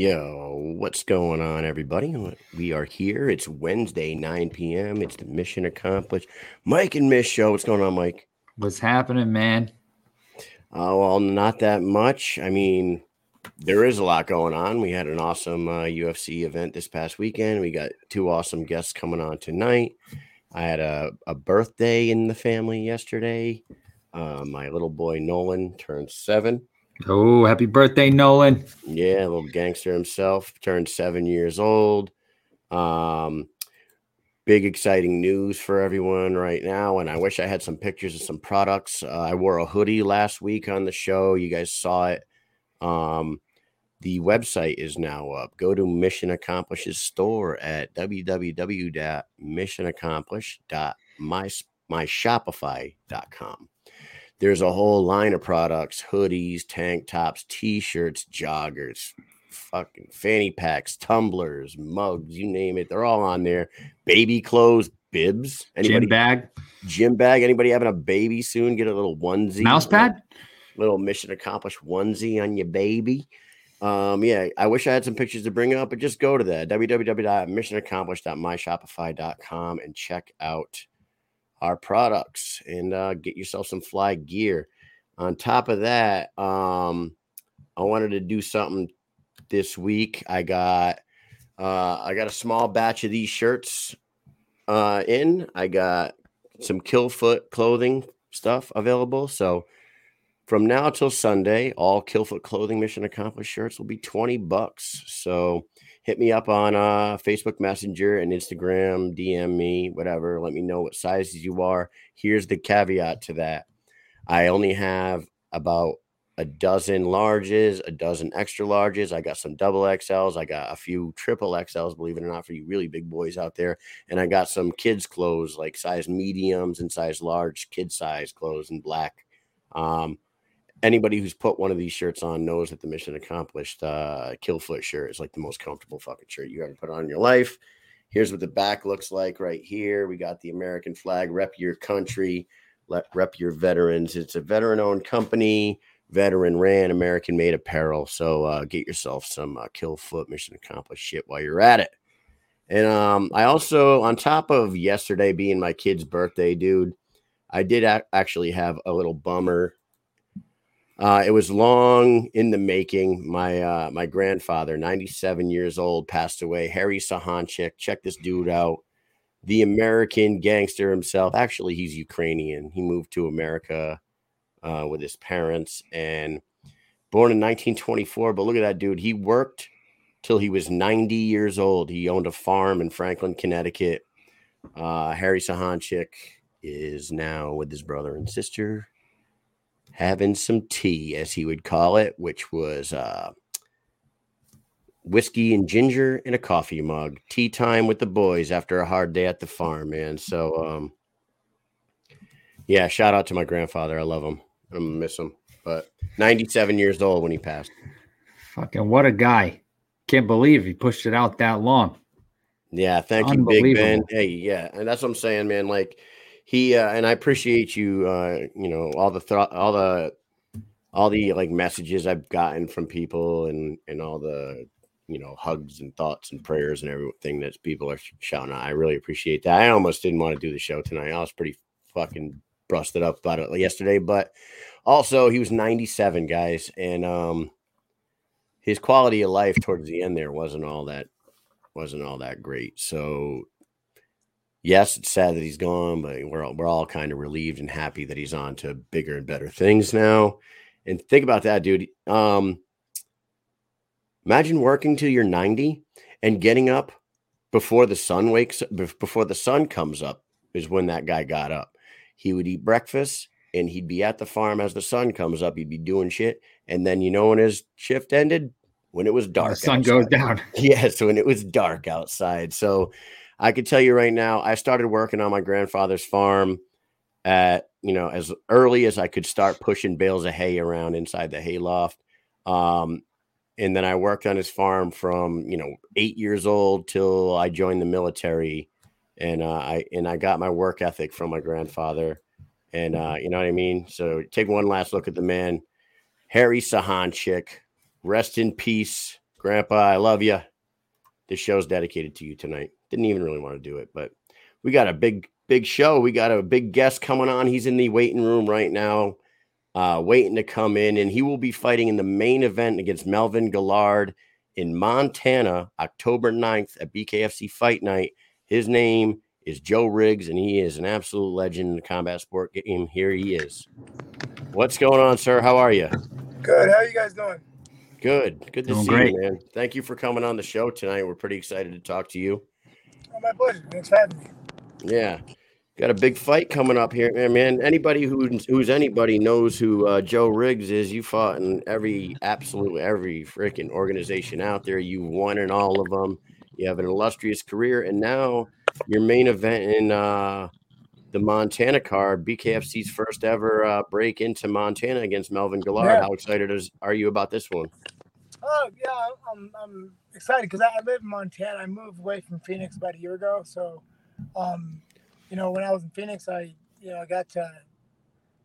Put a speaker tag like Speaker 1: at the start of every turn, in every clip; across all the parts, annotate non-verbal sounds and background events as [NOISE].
Speaker 1: Yo, what's going on, everybody? We are here. It's Wednesday, 9 p.m. It's the mission accomplished. Mike and Miss show. What's going on, Mike?
Speaker 2: What's happening, man?
Speaker 1: Oh, well, not that much. I mean, there is a lot going on. We had an awesome uh, UFC event this past weekend. We got two awesome guests coming on tonight. I had a, a birthday in the family yesterday. Uh, my little boy Nolan turned seven.
Speaker 2: Oh, happy birthday, Nolan.
Speaker 1: Yeah, little gangster himself turned seven years old. Um, big exciting news for everyone right now. And I wish I had some pictures of some products. Uh, I wore a hoodie last week on the show. You guys saw it. Um, the website is now up. Go to Mission Accomplish's store at www.missionaccomplish.myshopify.com there's a whole line of products hoodies tank tops t-shirts joggers fucking fanny packs tumblers mugs you name it they're all on there. Baby clothes bibs.
Speaker 2: Anybody gym bag.
Speaker 1: Gym bag. Anybody having a baby soon? Get a little onesie.
Speaker 2: Mouse pad?
Speaker 1: little mission accomplished onesie on your baby. Um, yeah, I wish I had some pictures to bring up, but just go to that www.missionaccomplished.myshopify.com and check out our products and uh, get yourself some fly gear. On top of that, um, I wanted to do something this week. I got uh, I got a small batch of these shirts uh, in. I got some Killfoot clothing stuff available. So from now till Sunday, all Killfoot clothing mission accomplished shirts will be 20 bucks. So hit me up on uh, Facebook Messenger and Instagram, DM me, whatever. Let me know what sizes you are. Here's the caveat to that I only have about a dozen larges, a dozen extra larges. I got some double XLs. I got a few triple XLs, believe it or not, for you really big boys out there. And I got some kids' clothes, like size mediums and size large kid size clothes in black. Um, anybody who's put one of these shirts on knows that the mission accomplished uh killfoot shirt is like the most comfortable fucking shirt you ever put on in your life. Here's what the back looks like right here. We got the american flag rep your country let rep your veterans. It's a veteran owned company veteran ran american made apparel. So uh, get yourself some uh, killfoot mission accomplished shit while you're at it. And um i also on top of yesterday being my kid's birthday dude i did actually have a little bummer uh, it was long in the making. My uh, my grandfather, 97 years old, passed away. Harry Sahanchik. Check this dude out. The American gangster himself. Actually, he's Ukrainian. He moved to America uh, with his parents and born in 1924. But look at that dude. He worked till he was 90 years old. He owned a farm in Franklin, Connecticut. Uh, Harry Sahanchik is now with his brother and sister having some tea, as he would call it, which was uh, whiskey and ginger in a coffee mug. Tea time with the boys after a hard day at the farm, man. So, um, yeah, shout out to my grandfather. I love him. I'm gonna miss him. But 97 years old when he passed.
Speaker 2: Fucking what a guy! Can't believe he pushed it out that long.
Speaker 1: Yeah, thank you, Big Ben. Hey, yeah, and that's what I'm saying, man. Like he uh, and I appreciate you. Uh, you know all the th- all the all the like messages I've gotten from people and and all the you know hugs and thoughts and prayers and everything that people are shouting out. I really appreciate that. I almost didn't want to do the show tonight. I was pretty fucking busted up about it yesterday, but also he was 97 guys and um his quality of life towards the end there wasn't all that wasn't all that great. So yes, it's sad that he's gone, but we're all, we're all kind of relieved and happy that he's on to bigger and better things now. And think about that, dude. Um, imagine working till you're 90 and getting up before the sun wakes before the sun comes up is when that guy got up. He would eat breakfast and he'd be at the farm as the sun comes up. He'd be doing shit. And then you know when his shift ended? When it was dark. The
Speaker 2: sun outside. goes down. [LAUGHS]
Speaker 1: Yes, when it was dark outside. So I could tell you right now, I started working on my grandfather's farm at you know as early as I could start pushing bales of hay around inside the hayloft. Um, and then I worked on his farm from you know eight years old till I joined the military, and uh, I and I got my work ethic from my grandfather, and uh, you know what I mean. So take one last look at the man, Harry Sahanchik. Rest in peace, Grandpa, I love you. This show's dedicated to you tonight. Didn't even really want to do it, but we got a big, big show. We got a big guest coming on. He's in the waiting room right now, uh, waiting to come in, and he will be fighting in the main event against Melvin Guillard in Montana, October 9th at BKFC Fight Night. His name is Joe Riggs, and he is an absolute legend in the combat sport game. Here he is. What's going on, sir? How are you?
Speaker 3: Good. How are you guys doing?
Speaker 1: Good. Good to
Speaker 2: Doing
Speaker 1: see
Speaker 2: great.
Speaker 1: you, man. Thank you for coming on the show tonight. We're pretty excited to talk to you.
Speaker 3: Oh, my pleasure. Thanks for having me.
Speaker 1: Yeah. Got a big fight coming up here, man. man anybody who's who's anybody knows who uh, Joe Riggs is. You fought in every absolute every freaking organization out there. You won in all of them. You have an illustrious career, and now your main event in uh, the Montana card, BKFC's first ever uh, break into Montana against Melvin Guillard.
Speaker 3: Yeah.
Speaker 1: How excited is, are you about this one?
Speaker 3: Oh yeah, I'm I'm excited because I, live in Montana. I moved away from Phoenix about a year ago. So, um, you know, when I was in Phoenix, I you know I got to,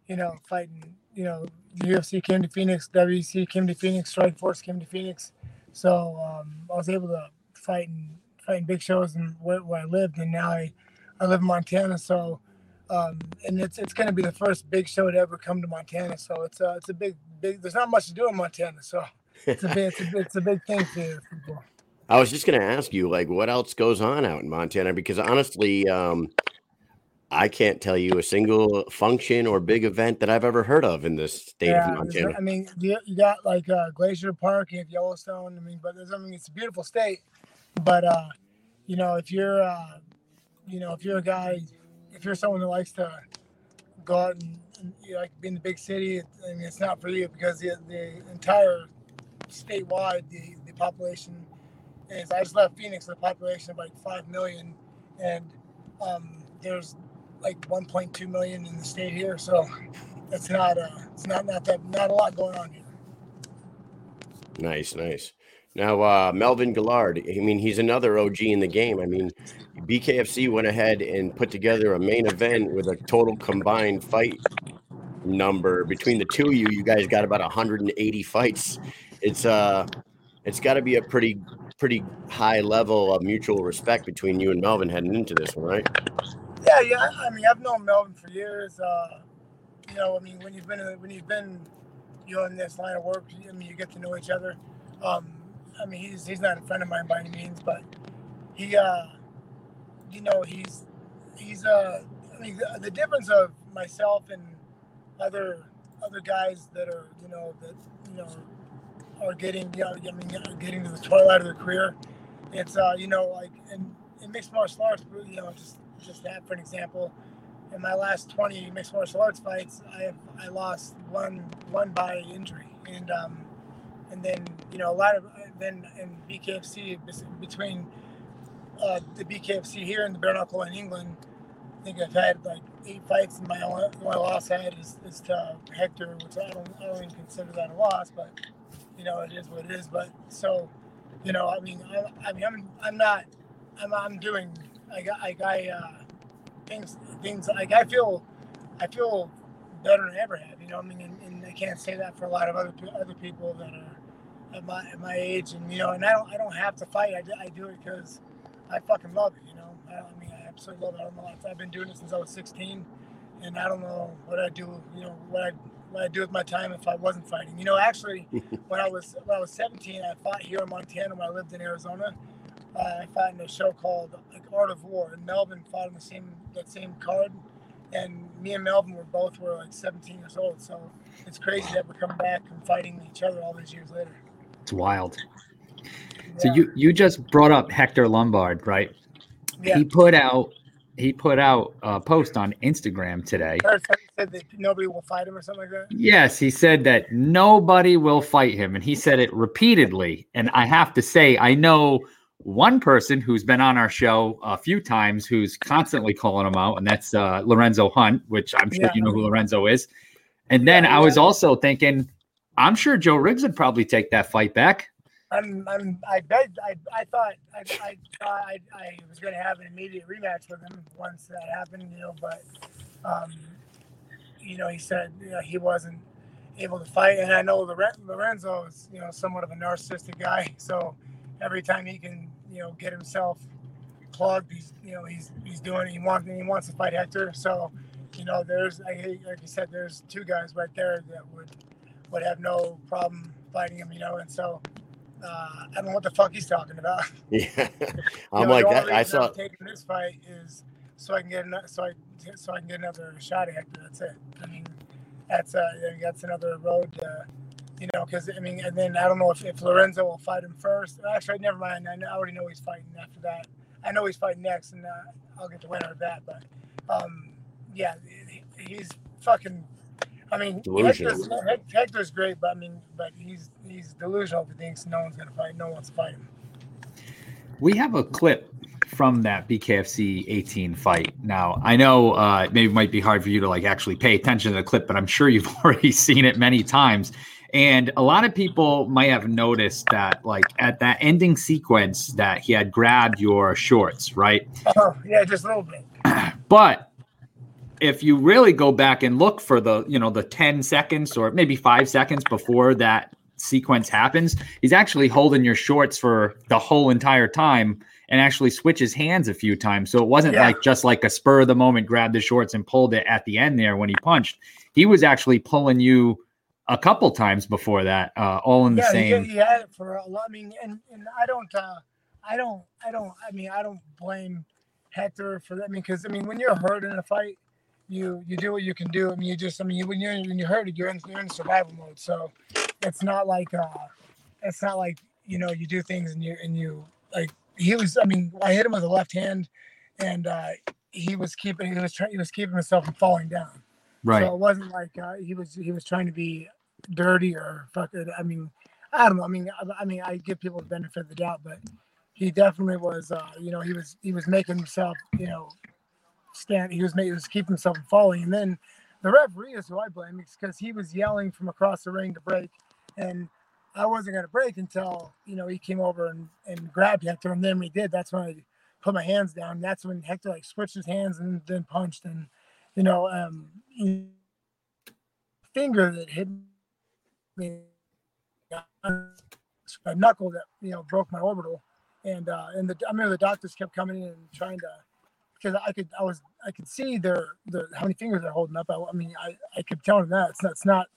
Speaker 3: you know, fighting. You know, the UFC came to Phoenix, WEC came to Phoenix, Strikeforce came to Phoenix. So um, I was able to fight in fight in big shows and where, where I lived, and now I I live in Montana. So. Um, and it's it's going to be the first big show to ever come to Montana, so it's a it's a big big. There's not much to do in Montana, so it's a big it's a, it's a big thing for people.
Speaker 1: I was just going to ask you, like, what else goes on out in Montana? Because honestly, um, I can't tell you a single function or big event that I've ever heard of in this state of Montana.
Speaker 3: I mean, you, you got like uh, Glacier Park, you have Yellowstone. I mean, but there's, I mean, it's a beautiful state. But uh, you know, if you're, uh, you know, if you're a guy, if you're someone who likes to go out and, and you like be in the big city, I mean, it's not for you because the, the entire statewide, the, the population is. I just left Phoenix the population of like five million, and um, there's like 1.2 million in the state here. So it's not uh, it's not not that not a lot going on here.
Speaker 1: Nice, nice. Now, uh, Melvin Guillard, I mean, he's another OG in the game. I mean, BKFC went ahead and put together a main event with a total combined fight number between the two of you. You guys got about 180 fights. It's uh, it's got to be a pretty pretty high level of mutual respect between you and Melvin heading into this one, right?
Speaker 3: Yeah, yeah. I mean, I've known Melvin for years. Uh, you know, I mean, when you've been when you've been you know in this line of work, I mean, you get to know each other. Um, I mean, he's he's not a friend of mine by any means, but he, uh, you know, he's he's uh, I mean, the, the difference of myself and other other guys that are you know that you know are getting you know, I mean, getting to the twilight of their career. It's uh, you know, like in, in mixed martial arts, you know, just just that for an example. In my last 20 mixed martial arts fights, I have I lost one one by injury, and um, and then you know a lot of then in BKFC between uh, the BKFC here and the bare knuckle in England, I think I've had like eight fights, and my only, only loss I had is, is to Hector, which I don't I don't even consider that a loss, but you know it is what it is. But so you know I mean I, I mean I'm I'm not I'm I'm doing I got I uh, things things like I feel I feel better than I ever have. You know, I mean, and, and I can't say that for a lot of other other people that are at my at my age, and you know, and I don't I don't have to fight. I, do- I do it because I fucking love it. You know, I, I mean, I absolutely love it. I don't know. I've been doing it since I was 16, and I don't know what I do. You know, what I what I do with my time if I wasn't fighting. You know, actually, [LAUGHS] when I was when I was 17, I fought here in Montana when I lived in Arizona. Uh, I fought in a show called like Art of War, and Melvin fought in the same that same card. And me and Melvin were both were like 17 years old, so it's crazy that we're coming back and fighting each other all these years later.
Speaker 2: It's wild. So you you just brought up Hector Lombard, right?
Speaker 3: yeah.
Speaker 2: He put out he put out a post on Instagram today.
Speaker 3: Somebody said that nobody will fight him or something like that.
Speaker 2: Yes, he said that nobody will fight him, and he said it repeatedly. And I have to say, I know one person who's been on our show a few times who's constantly calling him out, and that's uh, Lorenzo Hunt, which I'm sure
Speaker 3: Yeah.
Speaker 2: you know who Lorenzo is. And then
Speaker 3: Yeah,
Speaker 2: I was
Speaker 3: yeah.
Speaker 2: also thinking, I'm sure Joe Riggs would probably take that fight back.
Speaker 3: I'm, I'm, I bet, I, I thought, I, I, thought I, I was going to have an immediate rematch with him once that happened, you know, but, um, you know, he said you know, he wasn't, able to fight. And I know Lorenzo is, you know, somewhat of a narcissistic guy. So every time he can, you know, get himself plugged, he's, you know, he's he's doing. He wants he wants to fight Hector. So, you know, there's like you said, there's two guys right there that would would have no problem fighting him. You know, and so. Uh, I don't know what the fuck he's talking about. [LAUGHS]
Speaker 1: Yeah, [LAUGHS] I'm you know, like that. I saw
Speaker 3: taking this fight is so I can get another, so I so I can get another shot at Hector. That's it. I mean, that's uh, that's another road. Uh, you know, because I mean, and then I don't know if, if Lorenzo will fight him first. Actually, never mind. I, know, I already know he's fighting after that. I know he's fighting next, and uh, I'll get the winner of that. But um, yeah, he's fucking. I mean, Hector's, Hector's, great, but I mean, but he's he's delusional if he thinks no one's gonna fight. No one's wants to fight him.
Speaker 2: We have a clip from that BKFC 18 fight. Now, I know uh, maybe it might be hard for you to like actually pay attention to the clip, but I'm sure you've [LAUGHS] already seen it many times. And a lot of people might have noticed that, like at that ending sequence, that he had grabbed your shorts, right?
Speaker 3: Oh, yeah, just a little bit. [CLEARS THROAT]
Speaker 2: but if you really go back and look for the, you know, the 10 seconds or maybe five seconds before that sequence happens, he's actually holding your shorts for the whole entire time and actually switches hands a few times. So it wasn't yeah. like just like a spur of the moment, grabbed the shorts and pulled it at the end there when he punched. He was actually pulling you a couple times before that, uh, all in
Speaker 3: yeah,
Speaker 2: the same.
Speaker 3: He, he had it for a lot. I mean, and, and I don't, uh, I don't, I don't, I mean, I don't blame Hector for that. I mean, because I mean, when you're hurt in a fight, you you do what you can do. I mean, you just, I mean, when you're when you're hurt, you're in, you're in survival mode. So it's not like, uh, it's not like you know you do things and you and you like he was. I mean, I hit him with a left hand, and uh, he was keeping. He was trying. He was keeping himself from falling down.
Speaker 2: Right.
Speaker 3: So it wasn't like uh, he was. He was trying to be dirty or fuck it. I mean, I don't know. I mean, I, I mean, I give people the benefit of the doubt, but he definitely was. Uh, you know, he was. He was making himself. You know, stand. He was making. He was keeping himself from falling, and then the referee is who I blame because he was yelling from across the ring to break, and I wasn't going to break until you know he came over and, and grabbed Hector, and then we did. That's when I put my hands down. That's when Hector like switched his hands and then punched, and you know, um, finger that hit me, a knuckle that you know broke my orbital, and uh, and the I remember the doctors kept coming in and trying to because I could I was I could see their the how many fingers they're holding up. I, I mean I I kept telling them that it's not it's not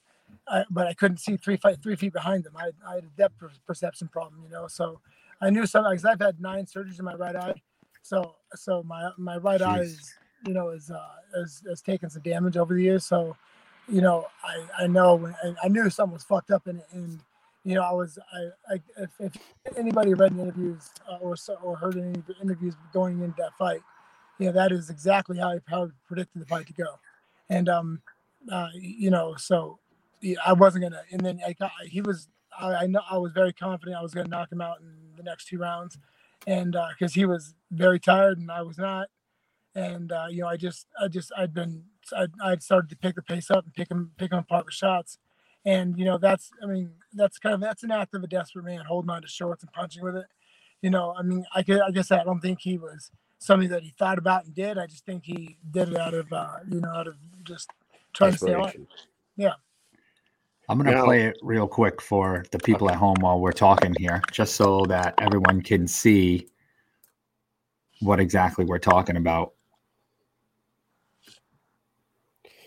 Speaker 3: I, but I couldn't see three feet three feet behind them. I, I had a depth perception problem, you know. So I knew something because I've had nine surgeries in my right eye. So so my my right Jeez. eye is you know is uh has, has taken some damage over the years. So you know I I know when I, I knew something was fucked up in it and you know I was I, I if, if anybody read the interviews uh, or or heard any interviews going into that fight, you know that is exactly how I, predicted the fight to go, and um uh, you know so I wasn't gonna. And then I got, he was. I, I know I was very confident I was gonna knock him out in the next two rounds, and because uh, he was very tired and I was not, and uh, you know I just I just I'd been I'd, I'd started to pick the pace up and pick him pick him apart with shots, and you know that's I mean that's kind of that's an act of a desperate man holding on to shorts and punching with it. You know I mean I I guess I don't think he was something that he thought about and did. I just think he did it out of uh, you know out of just trying to stay on. Yeah.
Speaker 2: I'm going to play it real quick for the people at home while we're talking here, just so that everyone can see what exactly we're talking about.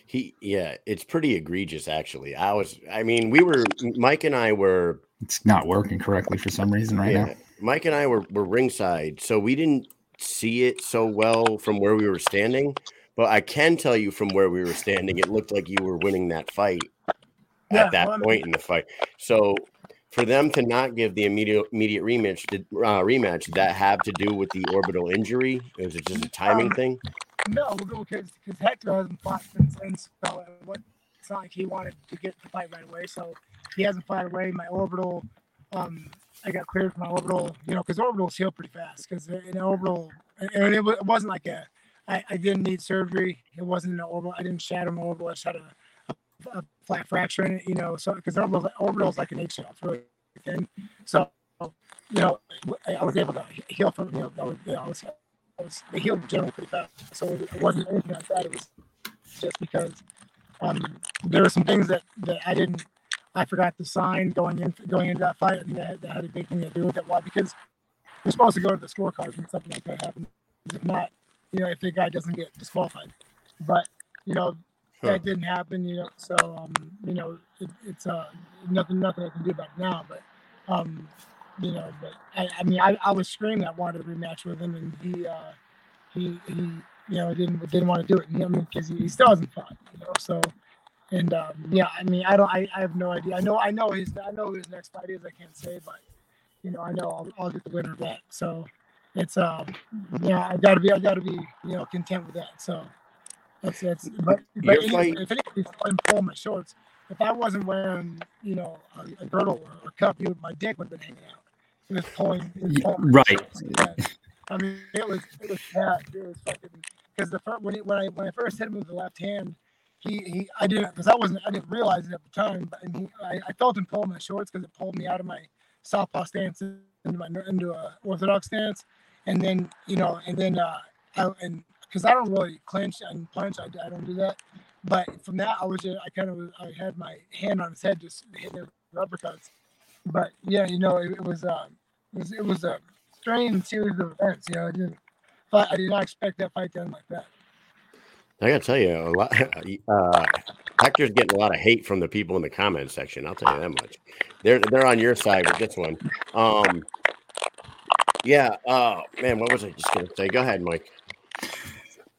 Speaker 1: He, yeah, it's pretty egregious, actually. I was, I mean, we were, Mike and I were.
Speaker 2: It's not working correctly for some reason right yeah, now.
Speaker 1: Mike and I were, were ringside, so we didn't see it so well from where we were standing. But I can tell you from where we were standing, it looked like you were winning that fight yeah, at that well, point in the fight. So for them to not give the immediate immediate rematch to, uh, rematch that have to do with the orbital injury? Was it just a timing um, thing?
Speaker 3: No, because because Hector hasn't fought since then. So it's not like he wanted to get the fight right away. So he hasn't fought away. My orbital, um, I got cleared from my orbital. You know, because orbitals heal pretty fast. Because in orbital, and it, wasn't like a. I, I didn't need surgery. It wasn't an orbital. I didn't shatter my orbital. I just had a a flat fracture in it, you know, so because orbital, orbital is like an eggshell, it's really thin. So, you know, I was able to heal from, you know, I was, you know, I was, I was they healed generally pretty fast. So it wasn't anything like that. It was just because um, there were some things that, that I didn't, I forgot to sign going in going into that fight. I think that had, that had a big thing to do with it. Why? Because we're supposed to go to the scorecards when something like that happens. If not, you know, if the guy doesn't get disqualified, but you know
Speaker 1: Huh.
Speaker 3: that didn't happen. You know, so um, you know, it, it's uh nothing nothing I can do about it now. But um, you know, but I, I mean, I, I was screaming I wanted a rematch with him, and he uh, he he you know didn't didn't want to do it. I mean, because he, he still hasn't fought. You know, so. And um, yeah, I mean, I don't, I, I have no idea. I know, I know his, I know his next fight is. I can't say, but you know, I know I'll, I'll get the winner of that. So it's, um, yeah, I gotta be, I gotta be, you know, content with that. So that's, that's, but, but
Speaker 1: Your
Speaker 3: any-
Speaker 1: fight-
Speaker 3: if anybody's pulling pull my shorts, if I wasn't wearing, you know, a, a girdle or a cup, you would, my dick would have been hanging out. It was pulling, it was pulling
Speaker 2: right.
Speaker 3: I mean, it was, it was bad. It was fucking, because the first, when, it, when I, when I first hit him with the left hand, he, he I didn't because I wasn't I didn't realize it at the time, but he, I, I felt him pull my shorts because it pulled me out of my southpaw stance into my into a orthodox stance, and then you know and then uh I, and because I don't really clinch and punch, I, I don't do that. But from that, I was just I kind of I had my hand on his head just hitting uppercuts. But yeah, you know it, it was uh it was it was a strange series of events. You know I didn't but I did not expect that fight to end like that.
Speaker 1: I gotta tell you, a lot. [LAUGHS] Uh, Hector's getting a lot of hate from the people in the comment section. I'll tell you that much. They're they're on your side with this one. Um, yeah. Oh man, what was I just gonna say? Go ahead, Mike.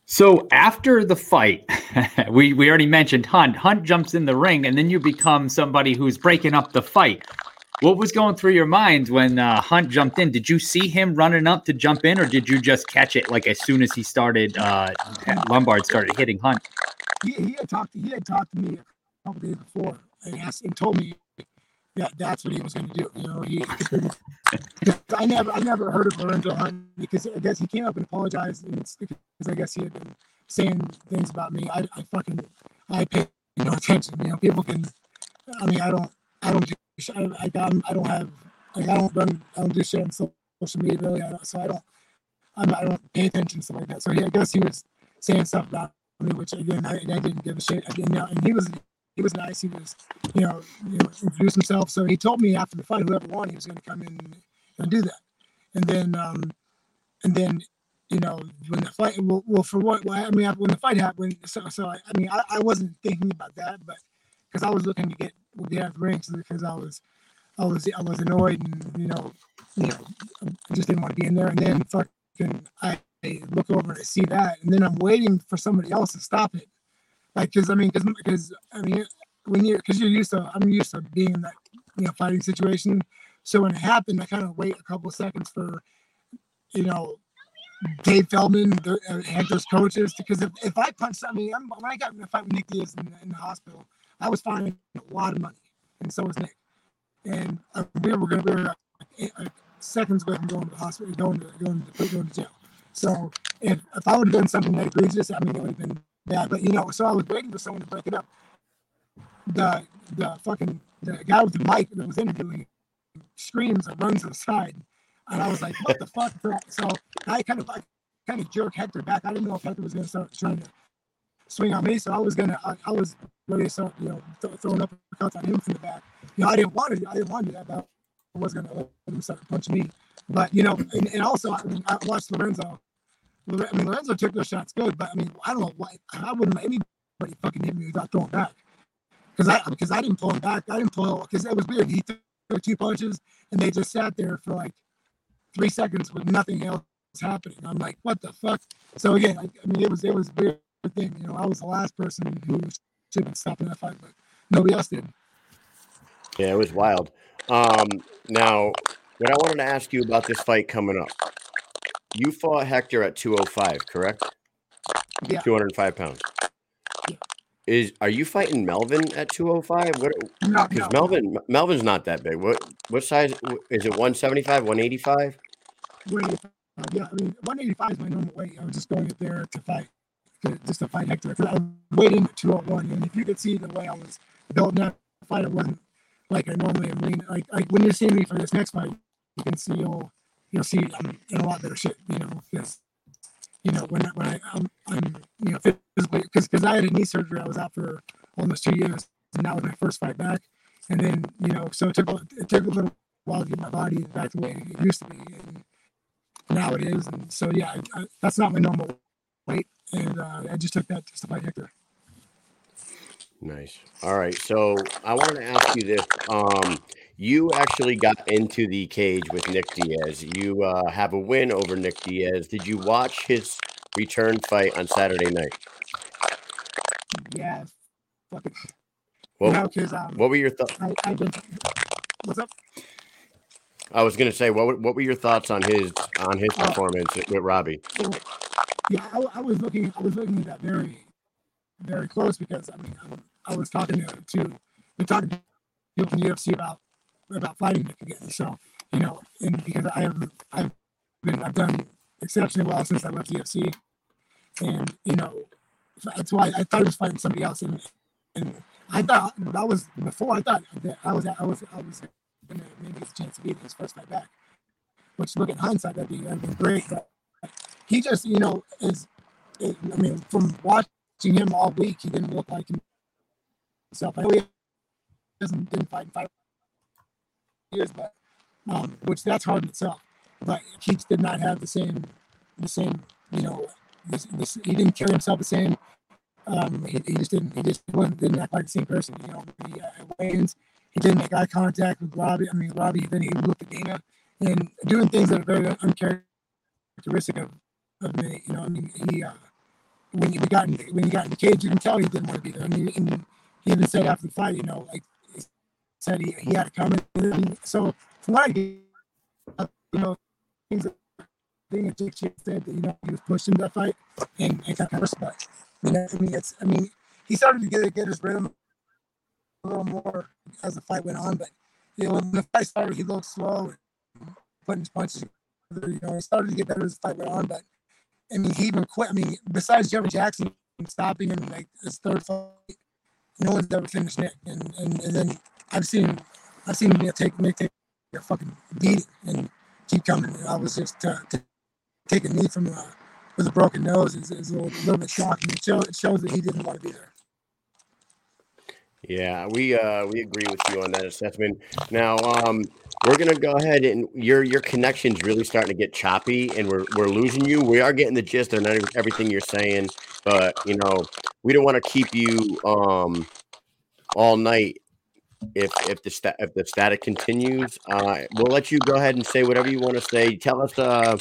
Speaker 2: So after the fight, [LAUGHS] we we already mentioned Hunt. Hunt jumps in the ring, and then you become somebody who's breaking up the fight. What was going through your mind when uh, Hunt jumped in? Did you see him running up to jump in, or did you just catch it like as soon as he started? Uh, Lombard started hitting Hunt.
Speaker 3: he, he had talked he had talked to me a couple days before and asked and told me that that's what he was going to do. You know, he [LAUGHS] I never I never heard of Lorenzo Hunt because I guess he came up and apologized and because I guess he had been saying things about me. I, I fucking I pay no attention. You know, people can. I mean, I don't I don't I, I, I'm- I don't have like I don't run I don't do shit on social media really. So I don't I'm, I don't pay attention to stuff like that. So he, I guess he was saying stuff about me, which again I, I didn't give a shit. I didn't know, and he was he was nice. He was you know you know introduced himself. So he told me after the fight, whoever won, he was going to come in and do that. And then um and then you know when the fight well, well for what well, I mean when the fight happened so so I, I mean I, I wasn't thinking about that but because I was looking to get of the so because I was I was I was annoyed and you know you know I just didn't want to be in there. And then fucking I look over and see that and then I'm waiting for somebody else to stop it. Like because I mean because I mean when you're because you're used to I'm used to being in that you know fighting situation. So when it happened I kind of wait a couple seconds for you know Dave Feldman, the, uh, coaches, because if, if I punch, I mean, I'm, when I got in a fight with Nick Diaz in, in the hospital, I was finding a lot of money, and so was Nick. And uh, we were going to be like, uh, seconds away from going to the hospital, going to going to, going to jail. So if, if I would have done something that egregious, I mean, it would have been bad. But you know, so I was waiting for someone to break it up. The the fucking the guy with the mic that was interviewing screams and runs to the side. And I was like, what the fuck? So I kind of I kind of jerk Hector back. I didn't know if Hector was gonna start trying to swing on me. So I was gonna I was to start, you know, th- throwing up cuts on him from the back. You know, I didn't want to I didn't want to do that, but I was gonna let him start punching me. But you know, and, and also I, mean, I watched Lorenzo. Lore- I mean, Lorenzo took those shots good, but I mean, I don't know why I wouldn't let anybody fucking hit me without throwing back. Because I because I didn't pull him back. I didn't pull because it was weird. He threw two punches and they just sat there for like three seconds with nothing else happening. I'm like, what the fuck? So again, I, I mean, it was it was weird thing. You know, I was the last person who been stopping that fight, but nobody else did.
Speaker 1: Yeah, it was wild. Um, now, what I wanted to ask you about this fight coming up. You fought Hector at 205, correct?
Speaker 3: Yeah.
Speaker 1: 205 pounds.
Speaker 3: Yeah.
Speaker 1: Is are you fighting Melvin at 205? What
Speaker 3: No,
Speaker 1: because
Speaker 3: no,
Speaker 1: Melvin Melvin's not that big. What what size is it 175, 185?
Speaker 3: 185. Yeah, I mean, 185 is my normal weight. I was just going up there to fight, to, just to fight Hector. I was waiting at 201, and if you could see the way I was building that fight, it wasn't like I normally am. lean- Like, like when you're seeing me for this next fight, you can see you'll you'll see I'm in a lot better shape. You know, because you know when when I I'm, I'm you know physically because because I had a knee surgery, I was out for almost two years. And that was my first fight back. And then, you know, so it took, it took a little while to get my body back the way it used to be. And now it is. And so, yeah, I, I, that's not my normal weight. And uh, I just took that just to fight Hector.
Speaker 1: Nice. All right. So I wanted to ask you this. Um, you actually got into the cage with Nick Diaz. You uh, have a win over Nick Diaz. Did you watch his return fight on Saturday night?
Speaker 3: Yeah. Fucking. You know, um,
Speaker 1: what were your thoughts?
Speaker 3: What's up?
Speaker 1: I was gonna say, what what were your thoughts on his on his uh, performance uh, with Robbie?
Speaker 3: So, yeah, I, I, was looking, I was looking at that very, very close because I mean, I, I was talking to, to we talking to people in the UFC about about fighting Nick again. So you know, and because I have I've been I've done exceptionally well since I left the UFC, and you know, that's why I thought I was fighting somebody else, and and I thought that was before I thought that I was I was I was gonna maybe get a chance to be his first fight back. Which look at hindsight, that'd be that'd be great. But he just you know is, I mean, from watching him all week, he didn't look like himself. I know he doesn't didn't fight in five years, but um, which that's hard in itself. But Keats did not have the same, the same, you know, this, this, he didn't carry himself the same. Um, he, he, just didn't, he just wasn't, didn't act like the same person. You know, he uh, he didn't make eye contact with Robbie. I mean, Robbie, then he looked at Dana and doing things that are very uncharacteristic of, of. You know, I mean, he, uh, when he got in, when he got in the cage, you can tell he didn't want to be there. I mean, and he even said after the fight, you know, like said he, he had to come in. So from what I get, you know, things thing that Jake said that you know he was pushed into that fight and, and got hurt. But you know, I mean, it's I mean, he started to get get his rhythm a little more as the fight went on. But you know, when the fight started, he looked slow, putting his punches. You know, he started to get better as the fight went on. But I mean, he even quit. I mean, besides Jeremy Jackson stopping him like his third fight, no one's ever finished it. And and, and then I've seen I've seen him take take a fucking beating and keep coming. I was just uh, take a knee from uh, with a broken nose is, is a, little, little bit shocking. It, show, it shows that he didn't want to be there.
Speaker 1: Yeah, we uh we agree with you on that assessment. Now, um, we're gonna go ahead and your your connection's really starting to get choppy, and we're we're losing you. We are getting the gist of everything you're saying, but you know we don't want to keep you um all night if if the sta- if the static continues, uh, we'll let you go ahead and say whatever you want to say. Tell us, uh,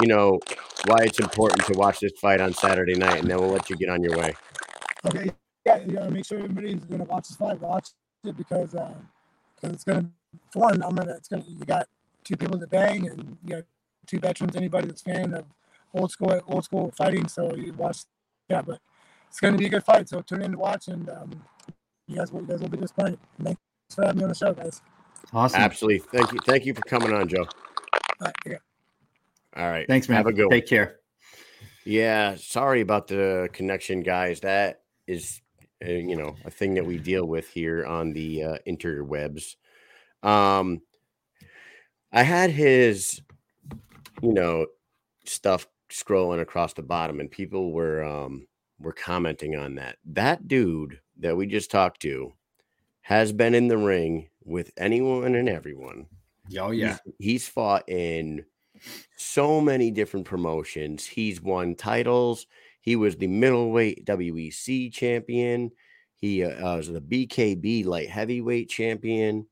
Speaker 1: you know, why it's important to watch this fight on Saturday night, and then we'll let you get on your way.
Speaker 3: Okay. Yeah, you gotta make sure everybody's gonna watch this fight. Watch it because uh, because it's gonna for one, I'm gonna it's gonna you got two people to bang, and you got two veterans. Anybody that's fan of old school old school fighting, so you watch that. But it's gonna be a good fight. So tune in to watch and. Um, you guys, will, you guys will be disappointed. Thanks for having me on the show, guys.
Speaker 2: Awesome.
Speaker 1: Absolutely. Thank you. Thank you for coming on, Joe.
Speaker 3: All right. Yeah.
Speaker 1: All right.
Speaker 2: Thanks, man.
Speaker 1: Have a good
Speaker 2: Take care.
Speaker 1: Yeah. Sorry about the connection, guys. That is, uh, you know, a thing that we deal with here on the uh, interwebs. Um, I had his, you know, stuff scrolling across the bottom, and people were um were commenting on that. That dude that we just talked to has been in the ring with anyone and everyone.
Speaker 2: Oh yeah.
Speaker 1: He's, he's fought in so many different promotions. He's won titles. He was the middleweight WEC champion. He uh, was the BKB light heavyweight champion.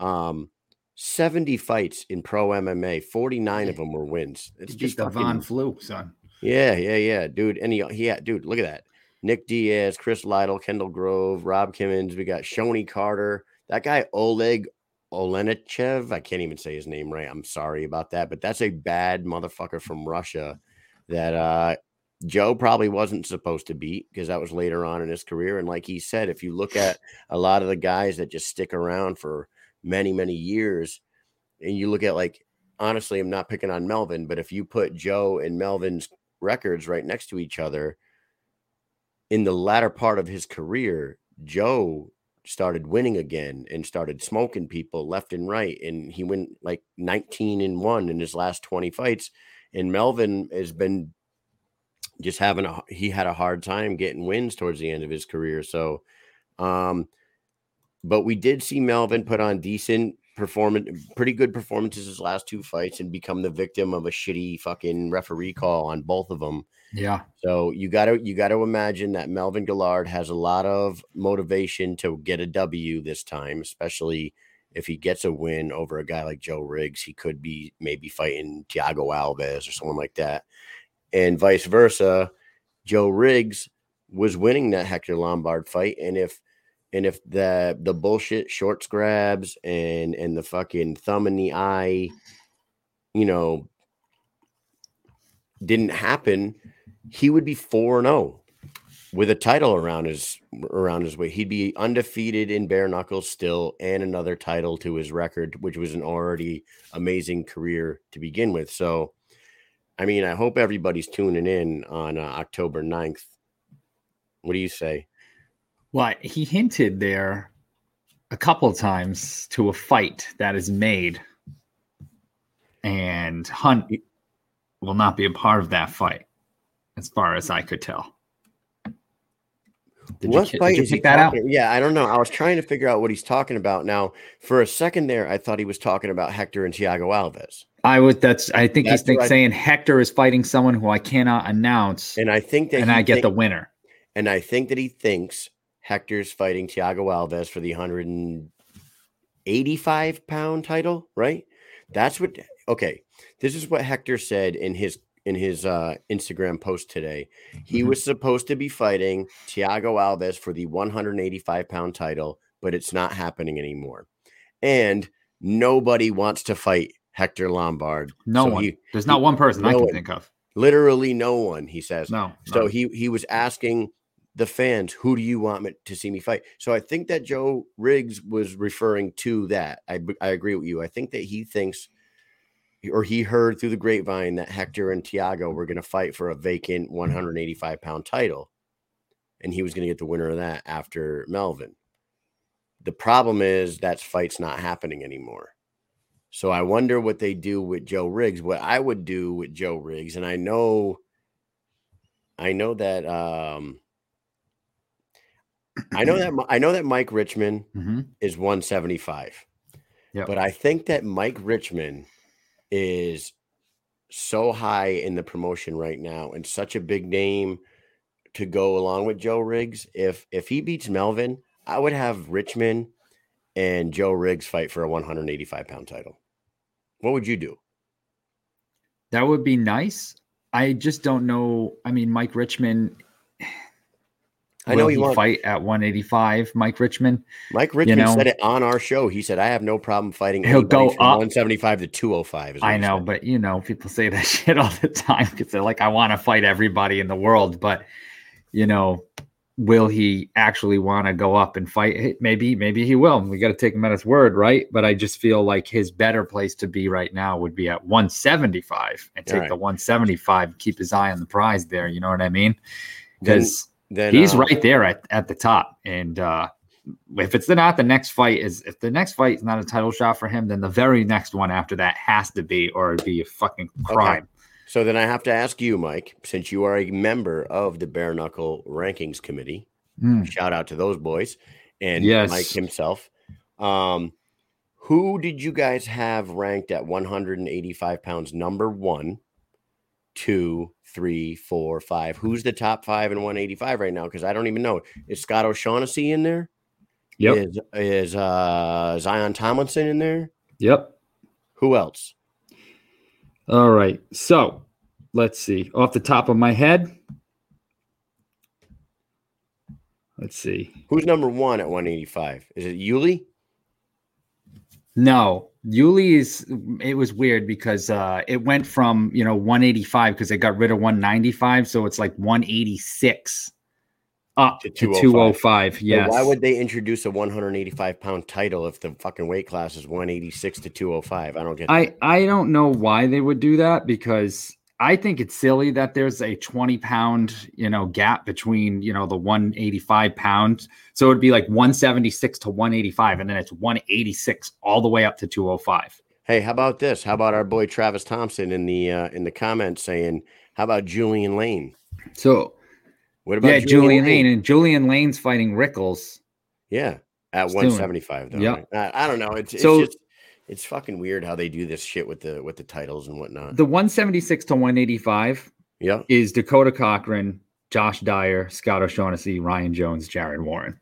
Speaker 1: Um, 70 fights in pro MMA, 49 yeah. of them were wins.
Speaker 2: It's just, just a Von Flu, son.
Speaker 1: Yeah, yeah, yeah, dude. And he, he had, dude, look at that. Nick Diaz, Chris Lytle, Kendall Grove, Rob Kimmons. We got Shonie Carter. That guy Oleg Olenichev. I can't even say his name right. I'm sorry about that, but that's a bad motherfucker from Russia that uh, Joe probably wasn't supposed to beat because that was later on in his career. And like he said, if you look at a lot of the guys that just stick around for many, many years, and you look at like honestly, I'm not picking on Melvin, but if you put Joe and Melvin's records right next to each other, in the latter part of his career, Joe started winning again and started smoking people left and right. And he went like 19 and one in his last 20 fights. And Melvin has been just having a he had a hard time getting wins towards the end of his career. So Um, but we did see Melvin put on decent performance, pretty good performances his last two fights, and become the victim of a shitty fucking referee call on both of them.
Speaker 2: Yeah.
Speaker 1: So you got to you got to imagine that Melvin Guillard has a lot of motivation to get a W this time, especially if he gets a win over a guy like Joe Riggs. He could be maybe fighting Thiago Alves or someone like that, and vice versa. Joe Riggs was winning that Hector Lombard fight, and if and if the the bullshit shorts grabs and and the fucking thumb in the eye, you know, didn't happen, he would be 4 0 with a title around his around his way. He'd be undefeated in bare knuckles still and another title to his record, which was an already amazing career to begin with. So I mean, I hope everybody's tuning in on uh, October 9th. What do you say?
Speaker 2: Well, he hinted there a couple of times to a fight that is made, and Hunt will not be a part of that fight, as far as I could tell.
Speaker 1: Did what you, fight did you pick that talking? out? Yeah, I don't know. I was trying to figure out what he's talking about. Now, for a second there, I thought he was talking about Hector and Thiago Alves.
Speaker 2: I would. That's. I think that's he's think, saying Hector is fighting someone who I cannot announce,
Speaker 1: and I think that
Speaker 2: and I get think, the winner.
Speaker 1: And I think that he thinks Hector's fighting Thiago Alves for the 185 pound title, right? That's what. Okay, this is what Hector said in his in his uh, Instagram post today. He mm-hmm. was supposed to be fighting Thiago Alves for the 185 pound title, but it's not happening anymore. And nobody wants to fight Hector Lombard.
Speaker 2: No so one. He, There's not one person no I can one, think of.
Speaker 1: Literally no one, he says.
Speaker 2: No.
Speaker 1: So he he was asking the fans, who do you want me to see me fight? So I think that Joe Riggs was referring to that. I I agree with you. I think that he thinks or he heard through the grapevine that Hector and Thiago were going to fight for a vacant 185 pound title. And he was going to get the winner of that after Melvin. The problem is that fight's not happening anymore. So I wonder what they do with Joe Riggs. What I would do with Joe Riggs, and I know, I know that, um, I know that I know that Mike Richman mm-hmm. is 175. Yeah. But I think that Mike Richman is so high in the promotion right now and such a big name to go along with Joe Riggs. If if he beats Melvin, I would have Richman and Joe Riggs fight for a 185 pound title. What would you do?
Speaker 2: That would be nice. I just don't know. I mean, Mike Richman I know he, he fight at 185, Mike Richman.
Speaker 1: Mike Richman you know, said it on our show. He said, "I have no problem fighting."
Speaker 2: He'll go up
Speaker 1: 175 to 205.
Speaker 2: I know, but you know, people say that [LAUGHS] shit all the time because they're like, "I want to fight everybody in the world," but you know, will he actually want to go up and fight? Maybe, maybe he will. We got to take him at his word, right? But I just feel like his better place to be right now would be at 175 and take right. the 175, keep his eye on the prize there. You know what I mean? Because then he's uh, right there at, at the top. And uh, if it's not the next fight is if the next fight is not a title shot for him, then the very next one after that has to be, or it'd be a fucking crime. Okay.
Speaker 1: So then I have to ask you, Mike, since you are a member of the Bare Knuckle Rankings Committee, mm. shout out to those boys and yes. Mike himself. Um, who did you guys have ranked at 185 pounds? Number one, two, three, four, five. Who's the top five in 185 right now? Because I don't even know. Is Scott O'Shaughnessy in there?
Speaker 2: Yep.
Speaker 1: Is, is uh, Zion Tomlinson in there?
Speaker 2: Yep.
Speaker 1: Who else?
Speaker 2: All right. So let's see. Off the top of my head, let's see.
Speaker 1: Who's number one at 185? Is it Yuli?
Speaker 2: No, Yuli is it was weird because uh it went from you know 185 because they got rid of 195, so it's like 186 up to 205. To 205 yes.
Speaker 1: why would they introduce a 185 pound title if the fucking weight class is 186 to 205? I don't get.
Speaker 2: I I don't know why they would do that because I think it's silly that there's a 20 pound, you know, gap between, you know, the 185 pounds. So it'd be like 176 to 185, and then it's 186 all the way up to 205.
Speaker 1: Hey, how about this? How about our boy Travis Thompson in the uh, in the comments saying, "How about Julian Lane?"
Speaker 2: So, what about yeah, Julian, Julian Lane? Lane? And Julian Lane's fighting Rickles.
Speaker 1: Yeah, at
Speaker 2: doing it.
Speaker 1: 175 though.
Speaker 2: Yeah.
Speaker 1: right? I, I don't know. It's, it's
Speaker 2: So-
Speaker 1: just it's fucking weird how they do this shit with the with the titles and whatnot.
Speaker 2: The 176 to 185
Speaker 1: yeah.
Speaker 2: is Dakota Cochran, Josh Dyer, Scott O'Shaughnessy, Ryan Jones, Jared Warren.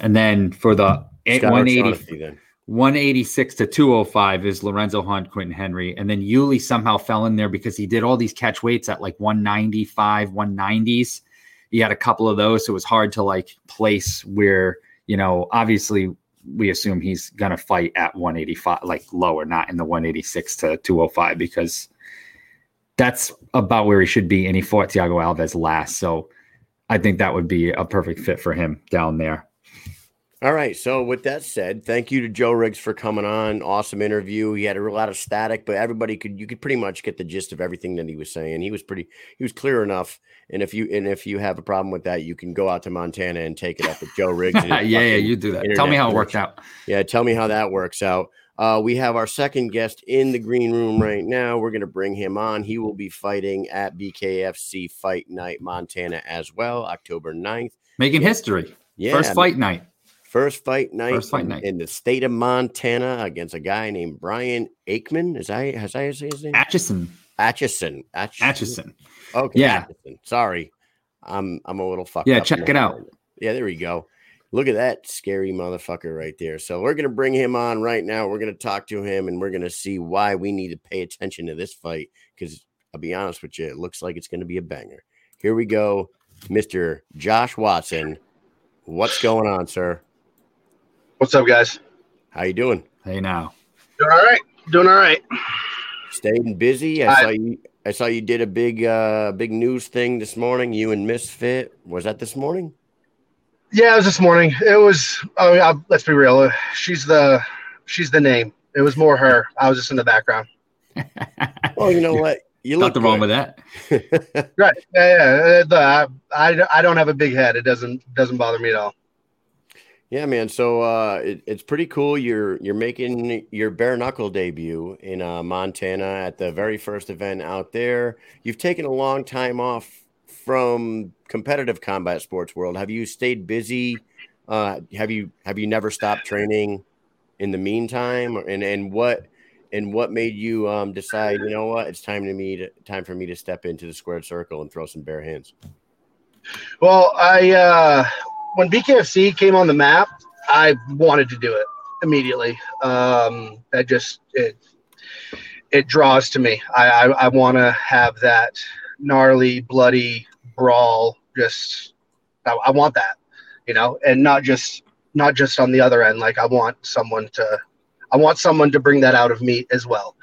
Speaker 2: And then for the
Speaker 1: Scott
Speaker 2: 180,
Speaker 1: then.
Speaker 2: 186 to 205 is Lorenzo Hunt, Quentin Henry. And then Yuli somehow fell in there because he did all these catch weights at like 195, 190s. He had a couple of those. So it was hard to like place where, you know, obviously we assume he's going to fight at 185, like lower, not in the 186 to 205, because that's about where he should be. And he fought Thiago Alves last. So I think that would be a perfect fit for him down there.
Speaker 1: All right. So with that said, thank you to Joe Riggs for coming on. Awesome interview. He had a lot of static, but everybody could you could pretty much get the gist of everything that he was saying. He was pretty he was clear enough. And if you and if you have a problem with that, you can go out to Montana and take it up with Joe Riggs. [LAUGHS]
Speaker 2: yeah, yeah, you do that. Tell me how it worked out.
Speaker 1: Yeah, tell me how that works out. Uh, we have our second guest in the green room right now. We're going to bring him on. He will be fighting at BKFC Fight Night Montana as well, October 9th.
Speaker 2: Making
Speaker 1: Yeah.
Speaker 2: history.
Speaker 1: Yeah,
Speaker 2: First fight night.
Speaker 1: First fight night,
Speaker 2: First fight
Speaker 1: in,
Speaker 2: night.
Speaker 1: in the state of Montana against a guy named Brian Aikman. Is I has I say his name?
Speaker 2: Atchison.
Speaker 1: Atchison. Atchison.
Speaker 2: Atchison.
Speaker 1: Okay.
Speaker 2: Yeah.
Speaker 1: Atchison. Sorry, I'm I'm a little fucked.
Speaker 2: Yeah, check it out.
Speaker 1: Yeah, there we go. Look at that scary motherfucker right there. So we're gonna bring him on right now. We're gonna talk to him and we're gonna see why we need to pay attention to this fight. Because I'll be honest with you, it looks like it's gonna be a banger. Here we go, Mr. Josh Watson. What's going on, sir?
Speaker 4: What's up, guys?
Speaker 1: How you doing?
Speaker 2: Hey now.
Speaker 4: Doing all right. Doing all right.
Speaker 1: Staying busy. I
Speaker 4: I-
Speaker 1: saw you. I saw you did a big, uh, big news thing this morning. You and Misfit. Was that this morning?
Speaker 4: Yeah, it was this morning. It was. Oh, yeah, let's be real. Uh, She's the she's the name. It was more her. I was just in the background. [LAUGHS]
Speaker 1: Well, you know what? You look
Speaker 2: Nothing wrong with that.
Speaker 1: that. [LAUGHS]
Speaker 4: Right. Yeah. yeah. Uh, The, I, I I don't have a big head. It doesn't doesn't bother me at all.
Speaker 1: Yeah, man. So uh, it, it's pretty cool. You're you're making your bare knuckle debut in uh, Montana at the very first event out there. You've taken a long time off from competitive combat sports world. Have you stayed busy? Uh, have you have you never stopped training in the meantime? And and what and what made you um, decide? You know what? It's time to me to, time for me to step into the squared circle and throw some bare hands.
Speaker 4: Well, I uh, when BKFC came on the map, I wanted to do it immediately. Um, that just it it draws to me. I I, I want to have that gnarly, bloody brawl. Just I, I want that, you know, and not just not just on the other end. Like I want someone to I want someone to bring that out of me as well.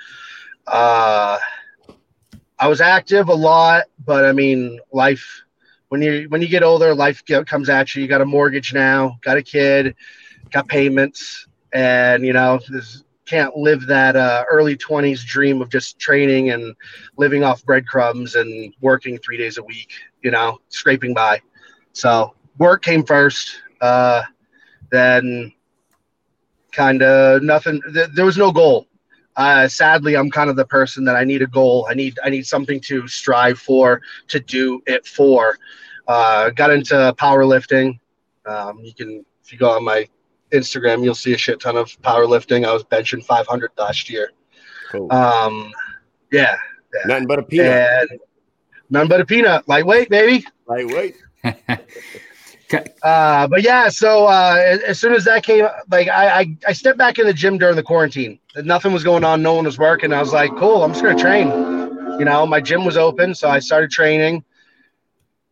Speaker 4: Uh, I was active a lot, but I mean, life when you when you get older, life comes at you. You got a mortgage now, got a kid, got payments, and you know this, can't live that uh, early twenties dream of just training and living off breadcrumbs and working three days a week. You know, scraping by. So work came first. Uh, then kind of nothing. Th- there was no goal. Uh, sadly, I'm kind of the person that I need a goal. I need I need something to strive for, to do it for. Uh, got into powerlifting. Um, you can if you go on my Instagram, you'll see a shit ton of powerlifting. I was benching 500 last year.
Speaker 1: Cool.
Speaker 4: Um, yeah,
Speaker 1: Nothing but a peanut.
Speaker 4: and none but a peanut, lightweight, baby.
Speaker 1: Lightweight. [LAUGHS]
Speaker 4: Uh, but yeah, so uh, as, as soon as that came, like I, I, I stepped back in the gym during the quarantine. Nothing was going on, no one was working. I was like, cool, I'm just gonna train. You know, my gym was open, so I started training.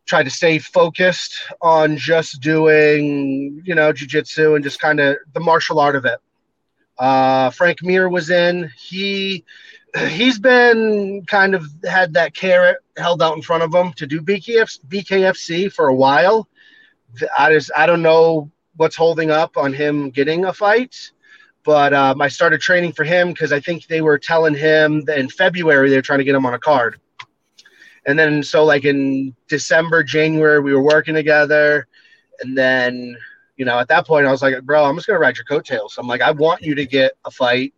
Speaker 4: Tried to stay focused on just doing, you know, jujitsu and just kind of the martial art of it. Uh, Frank Mir was in. He he's been kind of had that carrot held out in front of him to do BKF, BKFC for a while. I just I don't know what's holding up on him getting a fight, but um, I started training for him because I think they were telling him that in February they were trying to get him on a card, and then so like in December January we were working together, and then you know at that point I was like bro I'm just gonna ride your coattails. I'm like I want you to get a fight.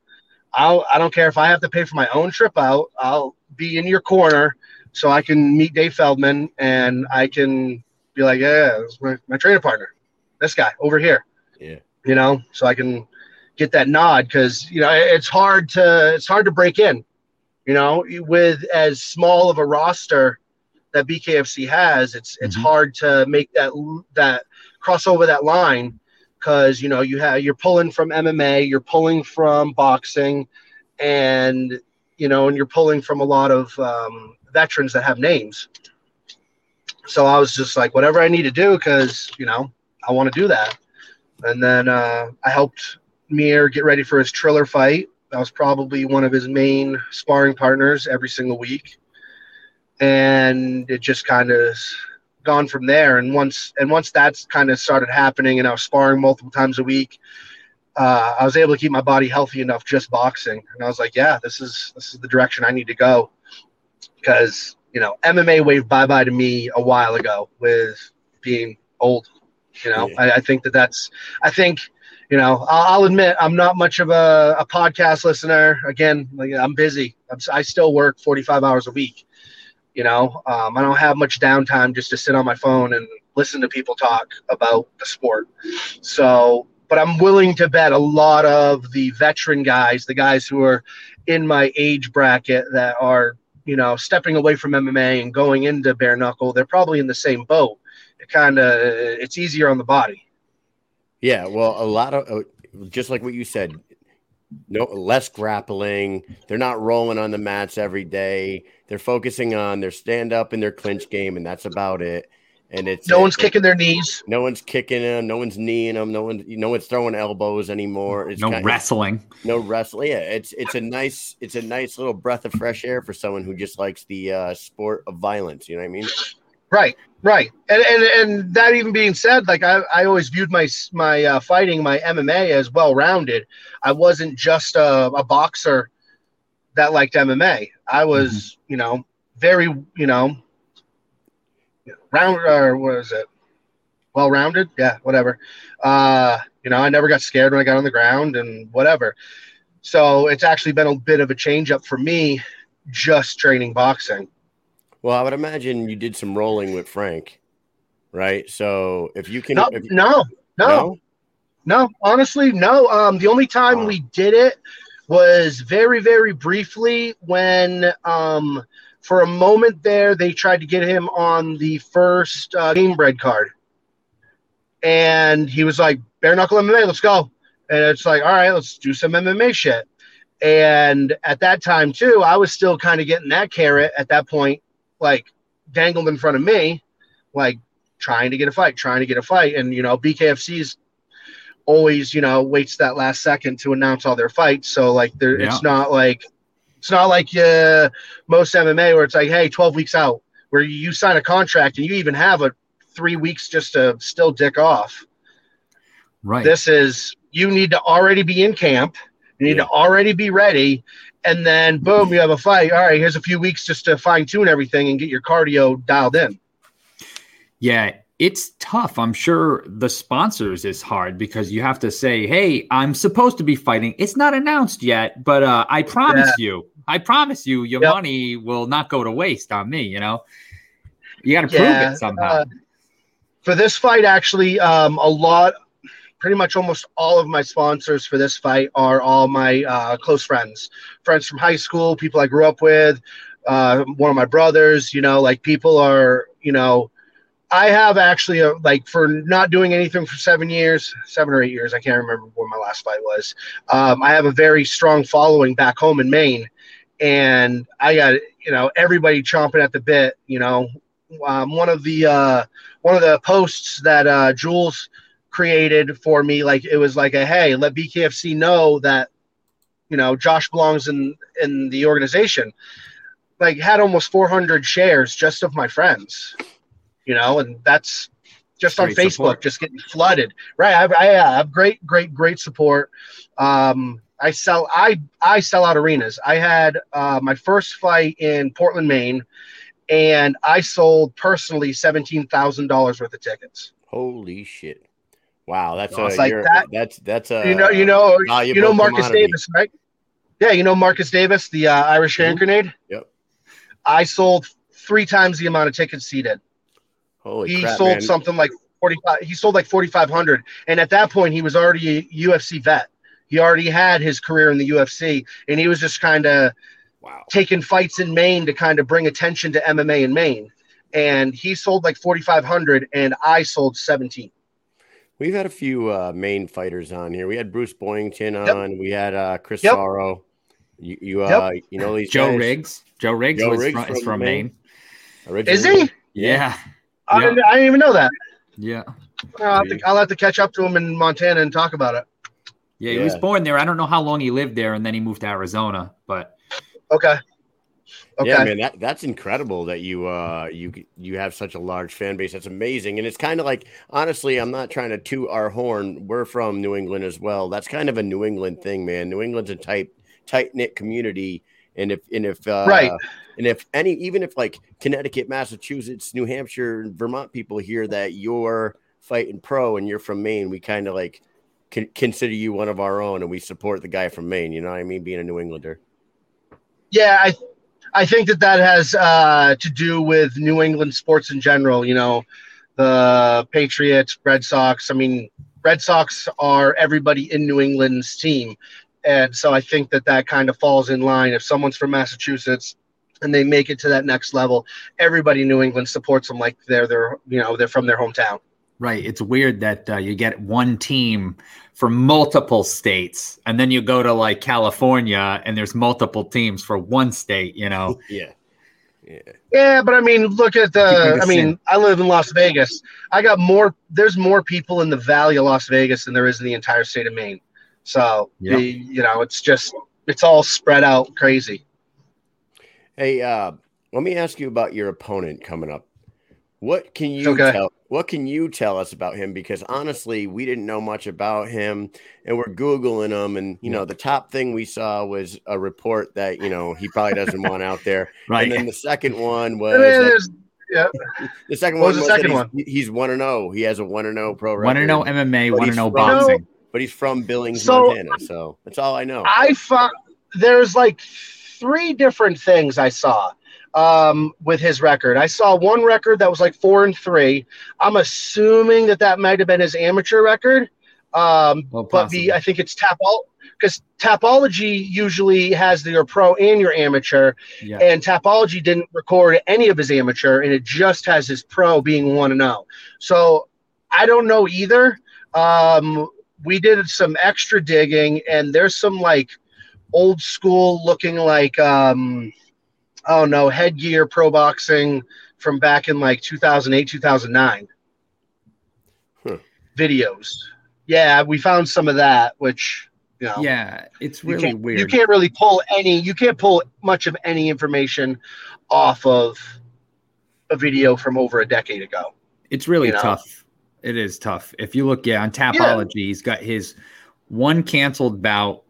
Speaker 4: I'll I don't care if I have to pay for my own trip out. I'll be in your corner so I can meet Dave Feldman and I can be like, yeah, my, my training partner. this guy over here.
Speaker 1: Yeah.
Speaker 4: You know, so I can get that nod because you know it's hard to it's hard to break in. You know, with as small of a roster that BKFC has, it's it's
Speaker 2: Mhm.
Speaker 4: hard to make that that cross over that line because you know you have you're pulling from MMA, you're pulling from boxing, and you know, and you're pulling from a lot of um, veterans that have names. So I was just like, whatever I need to do, because you know, I want to do that. And then uh, I helped Mir get ready for his Triller fight. I was probably one of his main sparring partners every single week, and it just kind of gone from there. And once and once that's kind of started happening, and I was sparring multiple times a week, uh, I was able to keep my body healthy enough just boxing. And I was like, yeah, this is this is the direction I need to go because you know MMA waved bye bye to me a while ago with being old. You know,
Speaker 1: Yeah.
Speaker 4: I, I think that that's I think you know I'll, I'll admit I'm not much of a, a podcast listener. Again, like I'm busy. I'm, I still work 45 hours a week. You know, um, I don't have much downtime just to sit on my phone and listen to people talk about the sport. So, but I'm willing to bet a lot of the veteran guys, the guys who are in my age bracket that are, you know, stepping away from MMA and going into bare knuckle, they're probably in the same boat. It kind of it's easier on the body.
Speaker 1: Yeah, well, a lot of uh, just like what you said, no less grappling. They're not rolling on the mats every day. They're focusing on their stand up and their clinch game, and that's about it. And it's
Speaker 4: No one's
Speaker 1: it-
Speaker 4: kicking their knees.
Speaker 1: No one's kicking them. No one's kneeing them. No one, no one's throwing elbows anymore. It's
Speaker 2: no
Speaker 1: kind-
Speaker 2: wrestling.
Speaker 1: no wrestling. Yeah, it's it's a nice it's a nice little breath of fresh air for someone who just likes the uh, sport of violence. You know what I mean?
Speaker 4: Right, right. And and and that even being said, like I, I always viewed my my uh, fighting, my MMA as well rounded. I wasn't just a, a boxer that liked MMA. I was, you know, very, you know, round or what is it? Well rounded, yeah, whatever. Uh, you know, I never got scared when I got on the ground and whatever. So it's actually been a bit of a change up for me, just training boxing.
Speaker 1: Well, I would imagine you did some rolling with Frank, right? So if you can,
Speaker 4: No,
Speaker 1: if,
Speaker 4: no, no. No, honestly, no. Um, the only time
Speaker 1: Wow.
Speaker 4: we did it was very, very briefly when, um, for a moment there, they tried to get him on the first uh, Gamebred card, and he was like, "Bare knuckle MMA, let's go." And it's like, "All right, let's do some MMA shit." And at that time too, I was still kind of getting that carrot at that point, like dangled in front of me, like trying to get a fight, trying to get a fight, and you know, BKFC's always, you know, waits that last second to announce all their fights. So like there
Speaker 2: Yeah.
Speaker 4: it's not like it's not like uh, most MMA where it's like, hey, 12 weeks out, where you sign a contract and you even have a three weeks just to still dick off.
Speaker 2: Right.
Speaker 4: This is you need to already be in camp, you need
Speaker 1: Yeah.
Speaker 4: to already be ready, and then boom, you have a fight. All right, here's a few weeks just to fine tune everything and get your cardio dialed in.
Speaker 2: Yeah, it's tough. I'm sure the sponsors is hard because you have to say, "Hey, I'm supposed to be fighting. It's not announced yet, but uh, I promise you, I promise you, your
Speaker 4: Yep.
Speaker 2: money will not go to waste on me." You know, you got to prove
Speaker 4: Yeah,
Speaker 2: it somehow.
Speaker 4: uh, for this fight, actually, um, a lot, pretty much almost all of my sponsors for this fight are all my uh, close friends, friends from high school, people I grew up with, uh, one of my brothers. You know, like people are, you know, I have actually a, like for not doing anything for seven years, seven or eight years. I can't remember when my last fight was. Um, I have a very strong following back home in Maine, and I got you know everybody chomping at the bit. You know, um, one of the uh, one of the posts that uh, Jules created for me, like it was like a hey, let BKFC know that you know Josh belongs in in the organization. Like had almost 400 shares just of my friends, you know, and that's just on Facebook,
Speaker 2: support.
Speaker 4: just getting flooded. Right, I, I have great, great, great support. Um, I sell, I I sell out arenas. I had uh, my first fight in Portland, Maine and I sold personally seventeen thousand dollars worth of tickets.
Speaker 1: Holy shit! Wow, that's
Speaker 4: Oh,
Speaker 1: a
Speaker 4: like that.
Speaker 1: that's that's a
Speaker 4: you know, you know, you know Marcus
Speaker 1: commodity.
Speaker 4: Davis, right? Yeah, you know Marcus Davis, the uh, Irish hand
Speaker 1: Mhm.
Speaker 4: grenade.
Speaker 1: Yep.
Speaker 4: I sold three times the amount of tickets he did.
Speaker 1: Holy
Speaker 4: he
Speaker 1: crap,
Speaker 4: sold
Speaker 1: man.
Speaker 4: something like 45 he sold like 4500 and at that point he was already a UFC vet. He already had his career in the UFC and he was just kind of
Speaker 1: Wow.
Speaker 4: taking fights in Maine to kind of bring attention to MMA in Maine. And he sold like 4500 and I sold 17.
Speaker 1: We've had a few uh, Maine fighters on here. We had Bruce Boyington
Speaker 4: Yep.
Speaker 1: on. We had uh, Chris
Speaker 4: Yep.
Speaker 1: Sorrow. You, you, uh, you know these
Speaker 2: Joe
Speaker 1: guys?
Speaker 2: Riggs. Joe Riggs
Speaker 1: Joe
Speaker 2: was
Speaker 1: Riggs
Speaker 2: from, is
Speaker 1: from
Speaker 2: from
Speaker 1: Maine.
Speaker 2: Maine.
Speaker 4: Is he?
Speaker 2: Yeah.
Speaker 4: I,
Speaker 2: Yeah.
Speaker 4: didn't, I didn't even know that.
Speaker 2: Yeah.
Speaker 4: I'll have, to, I'll have to catch up to him in Montana and talk about it.
Speaker 2: Yeah. He was born there. I don't know how long he lived there and then he moved to Arizona, but
Speaker 4: Okay. Okay.
Speaker 1: Yeah, man, that that's incredible that you uh you you have such a large fan base. That's amazing, and it's kind of like honestly, I'm not trying to toot our horn. We're from New England as well. That's kind of a New England thing, man. New England's a tight tight knit community, and if and if uh,
Speaker 4: Right.
Speaker 1: and if any even if like Connecticut, Massachusetts, New Hampshire, Vermont people hear that you're fighting pro and you're from Maine, we kind of like con- consider you one of our own, and we support the guy from Maine. You know what I mean? Being a New Englander.
Speaker 4: Yeah, I I think that that has uh, to do with New England sports in general. You know, the Patriots, Red Sox. I mean, Red Sox are everybody in New England's team, and so I think that that kind of falls in line. If someone's from Massachusetts and they make it to that next level, everybody in New England supports them like they're their you know they're from their hometown.
Speaker 2: Right. It's weird that uh, you get one team for multiple states and then you go to like California and there's multiple teams for one state, you know? [LAUGHS]
Speaker 1: Yeah. Yeah.
Speaker 4: Yeah, but I mean, look at the.
Speaker 2: the
Speaker 4: I mean. I live in Las Vegas. I got more. There's more people in the Valley of Las Vegas than there is in the entire state of Maine. So
Speaker 2: Yep.
Speaker 4: the, you know, it's just it's all spread out crazy.
Speaker 1: Hey, uh, let me ask you about your opponent coming up. What can you
Speaker 4: Okay.
Speaker 1: tell? What can you tell us about him? Because honestly, we didn't know much about him, and we're googling him. And you know, the top thing we saw was a report that you know he probably doesn't want out there. [LAUGHS]
Speaker 2: Right.
Speaker 1: And then the second one was
Speaker 4: And
Speaker 1: that-
Speaker 4: yeah, [LAUGHS]
Speaker 1: the second
Speaker 4: What
Speaker 1: one
Speaker 4: was the
Speaker 1: was
Speaker 4: second one?
Speaker 1: He's one and zero. He has a one and zero pro record.
Speaker 2: Want to know MMA,
Speaker 1: But
Speaker 2: want to
Speaker 1: he's
Speaker 2: know
Speaker 1: from-
Speaker 2: boxing.
Speaker 1: but he's from Billings,
Speaker 4: So-
Speaker 1: Montana. So that's all I know.
Speaker 4: I found there's like three different things I saw um, with his record. I saw one record that was like four and three. I'm assuming that that might have been his amateur record. Um,
Speaker 2: Well,
Speaker 4: but the I think it's Tapol because Tapology usually has your pro and your amateur,
Speaker 2: yeah.
Speaker 4: and Tapology didn't record any of his amateur, and it just has his pro being one and zero. So I don't know either. Um, we did some extra digging, and there's some like old school looking like um, oh no headgear pro boxing from back in like 2008 2009
Speaker 1: Huh.
Speaker 4: videos. Yeah, we found some of that, which you know
Speaker 2: Yeah, it's
Speaker 4: you
Speaker 2: really
Speaker 4: can't,
Speaker 2: weird.
Speaker 4: You can't really pull any. You can't pull much of any information off of a video from over a decade ago.
Speaker 2: It's really
Speaker 4: you know?
Speaker 2: tough. It is tough. If you look, yeah, on Tapology, he's got his one canceled bout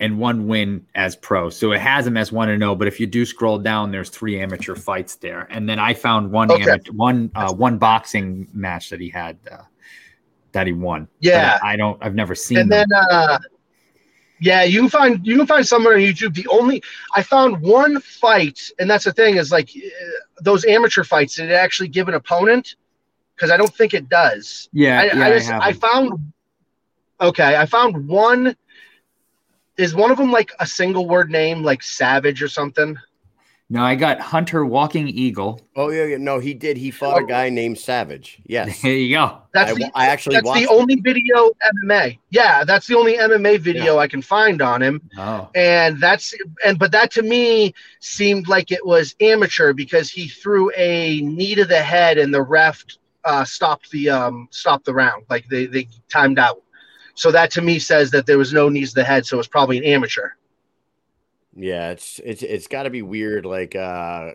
Speaker 2: and one win as pro. So it has him as one and zero. But if you do scroll down, there's three amateur fights there. And then I found one
Speaker 4: Okay.
Speaker 2: amateur, one uh, one boxing match that he had uh, that he won.
Speaker 4: Yeah.
Speaker 2: I don't. I've never seen.
Speaker 4: and
Speaker 2: them.
Speaker 4: then uh yeah you can find you can find somewhere on youtube the only i found one fight and that's the thing is like uh, those amateur fights did it actually give an opponent because i don't think it does
Speaker 2: yeah,
Speaker 4: I,
Speaker 2: yeah,
Speaker 4: I just
Speaker 2: have
Speaker 4: I found okay i found one is one of them like a single word name like savage or something
Speaker 2: no, I got Hunter Walking Eagle.
Speaker 1: Oh yeah, yeah, no, he did. He fought a guy named Savage. Yes, [LAUGHS]
Speaker 2: There you go.
Speaker 4: that's
Speaker 1: I,
Speaker 4: the,
Speaker 1: I actually
Speaker 4: that's
Speaker 1: watched.
Speaker 4: the only video mma yeah that's the only mma video i can find on him
Speaker 2: Oh,
Speaker 4: and that's and but that to me seemed like it was amateur because he threw a knee to the head and the ref uh, stopped the um, stopped the round like they they timed out. So that to me says that there was no knees to the head, so it's probably an amateur.
Speaker 1: Yeah, it's it's it's got to be weird. Like, uh,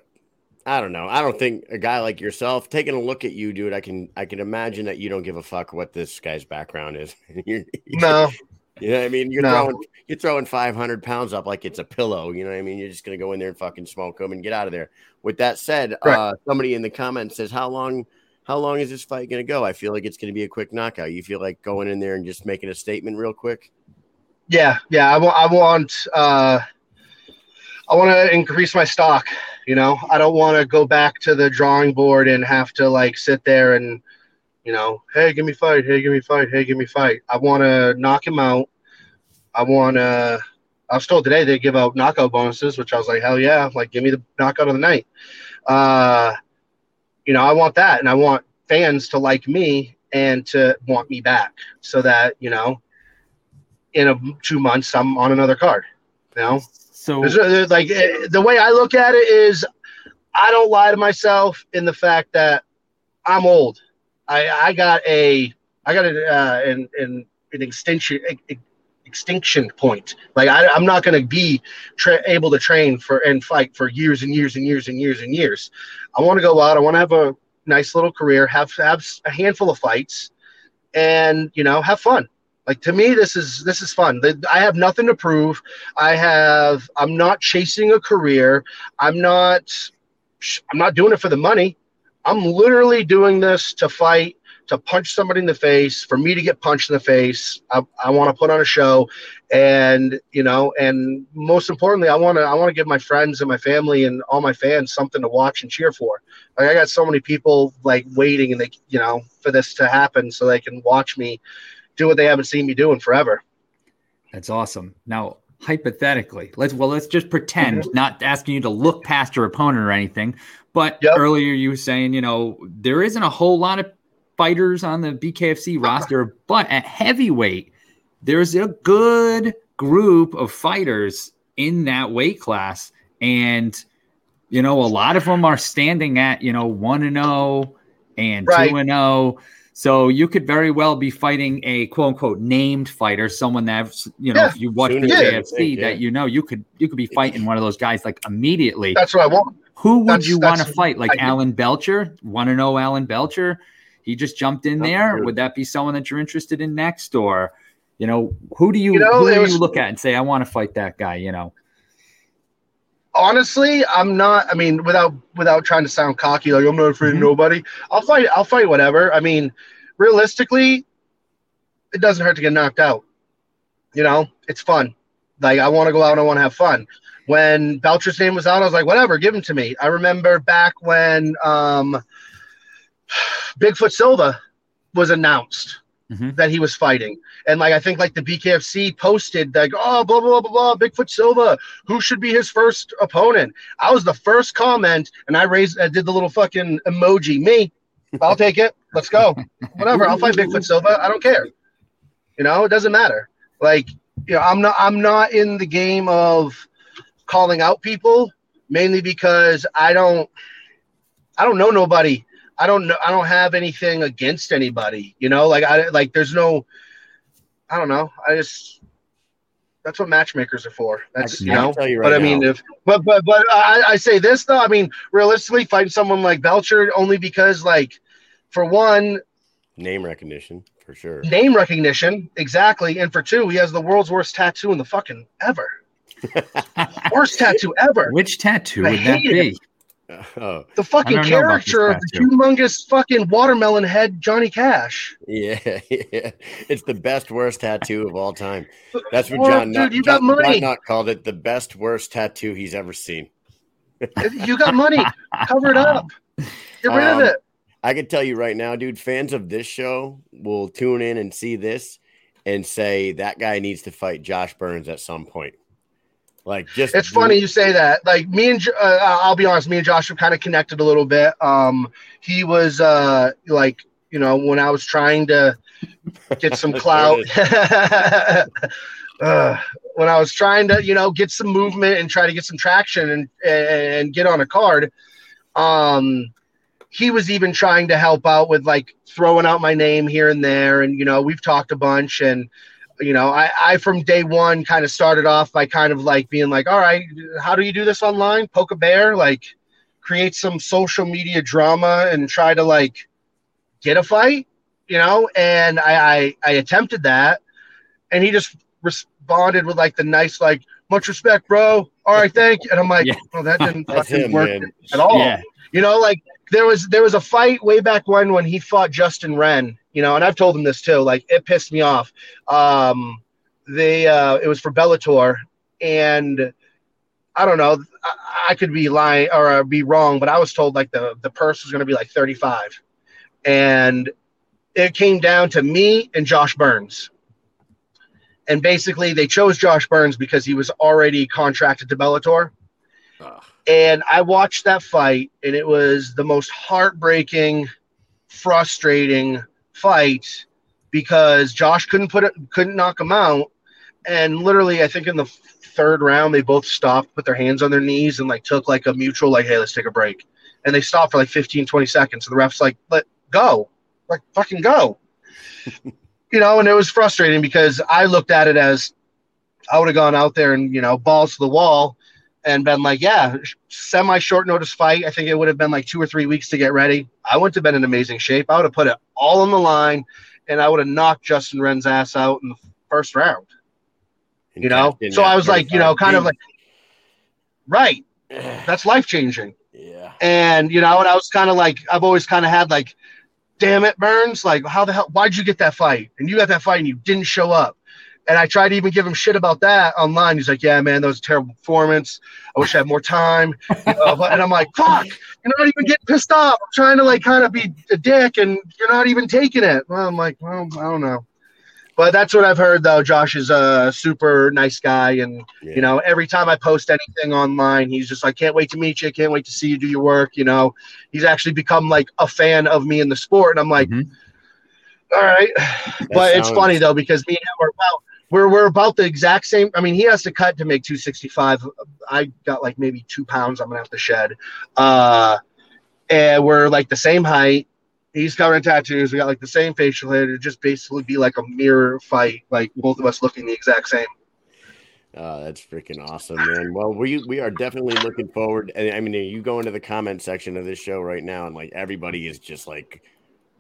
Speaker 1: I don't know. I don't think a guy like yourself taking a look at you, dude. I can I can imagine that you don't give a fuck what this guy's background is. [LAUGHS] You're-
Speaker 4: No,
Speaker 1: you know what I mean. You're
Speaker 4: No.
Speaker 1: throwing you're throwing 500 pounds up like it's a pillow. You know what I mean. You're just gonna go in there and fucking smoke them and get out of there. With that said,
Speaker 4: Right.
Speaker 1: uh, somebody in the comments says, "How long?" How long is this fight going to go? I feel like it's going to be a quick knockout. You feel like going in there and just making a statement real quick?
Speaker 4: yeah, yeah. I want I want uh, I want to increase my stock. You know, I don't want to go back to the drawing board and have to like sit there and You know, hey, give me fight. Hey, give me fight. Hey, give me fight. I want to knock him out. I want to. I was told today they give out knockout bonuses, which I was like, hell yeah! Like, give me the knockout of the night. Uh, you know, I want that, and I want fans to like me and to want me back, so that you know, in a two months I'm on another card. You know,
Speaker 2: So
Speaker 4: there's, there's like eh, the way I look at it is, I don't lie to myself in the fact that I'm old. I I got a I got a uh, an, an an extinction ex- extinction point. Like I, I'm not going to be tra- able to train for and fight for years and years and years and years and years. I want to go out. I want to have a nice little career. Have have a handful of fights, and you know have fun. Like to me, this is this is fun. I have nothing to prove. I have. I'm not chasing a career. I'm not. I'm not doing it for the money. I'm literally doing this to fight, to punch somebody in the face, for me to get punched in the face. I, I want to put on a show, and you know, and most importantly, I want to I want to give my friends and my family and all my fans something to watch and cheer for. Like I got so many people like waiting, and they you know for this to happen so they can watch me do what they haven't seen me doing forever.
Speaker 2: That's awesome. Now, hypothetically, let's well, let's just pretend, mm-hmm. not asking you to look past your opponent or anything. But
Speaker 4: Yep.
Speaker 2: earlier you were saying, you know, there isn't a whole lot of fighters on the BKFC roster, but at heavyweight, there's a good group of fighters in that weight class, and you know, a lot of them are standing at you know one and zero and two and zero. So you could very well be fighting a quote unquote named fighter, someone that you know,
Speaker 4: Yeah.
Speaker 2: if you watch
Speaker 1: Soon
Speaker 2: the KFC,
Speaker 1: yeah.
Speaker 2: that you know you could you could be fighting one of those guys like immediately.
Speaker 4: That's what I want.
Speaker 2: Who would
Speaker 4: that's-
Speaker 2: you want to fight? Like Alan Belcher? Want to know Alan Belcher? He just jumped in there. Would that be someone that you're interested in next, or you know, who do you,
Speaker 4: You know,
Speaker 2: who do
Speaker 4: was-
Speaker 2: you look at and say, I want to fight that guy? You know,
Speaker 4: honestly, I'm not. I mean, without without trying to sound cocky, like I'm not afraid
Speaker 2: Mhm.
Speaker 4: of nobody. I'll fight. I'll fight whatever. I mean, realistically, it doesn't hurt to get knocked out. You know, it's fun. Like I want to go out and I want to have fun. When Belcher's name was out, I was like, whatever, give him to me. I remember back when um, Bigfoot Silva was announced
Speaker 2: Mhm.
Speaker 4: that he was fighting, and like I think like the BKFC posted like, oh blah blah blah blah, Bigfoot Silva, who should be his first opponent? I was the first comment, and I raised, I did the little fucking emoji. Me, I'll take it. Let's go. [LAUGHS] Whatever. I'll fight Bigfoot Silva. I don't care. You know, it doesn't matter. Like, you know, I'm not. I'm not in the game of calling out people mainly because I don't. I don't know nobody. I don't know. I don't have anything against anybody. You know, like I like. There's no. I don't know. I just. That's what matchmakers are for. That's
Speaker 1: I
Speaker 4: you know.
Speaker 1: tell you
Speaker 4: But I mean,
Speaker 1: now.
Speaker 4: if but but but I, I say this though. I mean, realistically, fighting someone like Belcher only because like, for one,
Speaker 1: Name recognition for sure.
Speaker 4: name recognition exactly, and for two, he has the world's worst tattoo in the fucking ever. [LAUGHS] worst tattoo ever.
Speaker 2: which tattoo
Speaker 4: I
Speaker 2: would that
Speaker 4: hate
Speaker 2: be? [LAUGHS]
Speaker 1: Oh,
Speaker 4: The fucking
Speaker 2: I don't know about this
Speaker 4: character of the humongous fucking watermelon head Johnny Cash.
Speaker 1: yeah, [LAUGHS] yeah. It's the best worst tattoo of all time. That's what
Speaker 4: Or,
Speaker 1: John,
Speaker 4: dude,
Speaker 1: Knott,
Speaker 4: you got
Speaker 1: John,
Speaker 4: money.
Speaker 1: John Knott called it the best worst tattoo he's ever seen. [LAUGHS]
Speaker 4: You got money. Cover it up. Get rid
Speaker 1: Um,
Speaker 4: of it.
Speaker 1: I can tell you right now, dude, fans of this show will tune in and see this and say that guy needs to fight Josh Burns at some point. Like, just
Speaker 4: It's funny you say that. Like me and Jo- uh, I'll be honest, me and Josh have kind of connected a little bit. Um, he was uh like you know when I was trying to get some [LAUGHS] clout. uh, [LAUGHS] when I was trying to you know get some movement and try to get some traction and and get on a card, um, he was even trying to help out with like throwing out my name here and there, and you know we've talked a bunch and you know, I, I from day one kind of started off by kind of like being like, all right, how do you do this online? Poke a bear, like create some social media drama and try to like get a fight, you know? And I, I, I attempted that and he just responded with like the nice, like, much respect, bro. All right, thank you. And I'm like,
Speaker 2: Yeah.
Speaker 4: well, that didn't [LAUGHS] fucking
Speaker 1: him,
Speaker 4: work
Speaker 1: man.
Speaker 4: at all.
Speaker 2: Yeah.
Speaker 4: You know, like there was there was a fight way back when when he fought Justin Wren, you know, and I've told them this too. Like it pissed me off. Um they uh it was for Bellator and I don't know, I, I could be lying or i be wrong, but I was told like the the purse was going to be like 35. And it came down to me and Josh Burns. And basically, they chose Josh Burns because he was already contracted to Bellator. And I watched that fight, and it was the most heartbreaking, frustrating fight because Josh couldn't put it, couldn't knock him out. And literally, I think in the third round, they both stopped, put their hands on their knees, and like took like a mutual, like, hey, let's take a break. And they stopped for like 15, 20 seconds. So the ref's like, let go, like fucking go. [LAUGHS] you know, and it was frustrating because I looked at it as I would have gone out there and, you know, balls to the wall and been like, yeah, semi short notice fight. I think it would have been like two or three weeks to get ready. I wouldn't have been in amazing shape. I would have put it all on the line and I would have knocked Justin Wren's ass out in the first round, you know? So I was like, you know, kind of like, right, that's life changing.
Speaker 1: yeah.
Speaker 4: And, you know, and I was kind of like, I've always kind of had like, damn it, Burns, like, how the hell, why'd you get that fight? And you got that fight and you didn't show up. And I tried to even give him shit about that online. He's like, yeah, man, that was a terrible performance. I wish I had more time. You know, but- and I'm like, fuck, you're not even getting pissed off. I'm trying to like kind of be a dick and you're not even taking it. Well, I'm like, well, I don't know. But that's what I've heard though. Josh is a super nice guy. And,
Speaker 1: yeah.
Speaker 4: you know, every time I post anything online, he's just like, can't wait to meet you. Can't wait to see you do your work. You know, he's actually become like a fan of me in the sport. And I'm like,
Speaker 2: Mhm.
Speaker 4: all right.
Speaker 1: That
Speaker 4: but it's funny though, because me and him are about, we're, we're about the exact same. I mean, he has to cut to make 265. I got like maybe two pounds I'm going to have to shed. Uh, and we're like the same height. He's covered in tattoos. We got like the same facial hair. It'd just basically be like a mirror fight, like both of us looking the exact same.
Speaker 1: Oh, that's freaking awesome, man. Well, we we are definitely looking forward. And I mean, you go into the comment section of this show right now, and like everybody is just like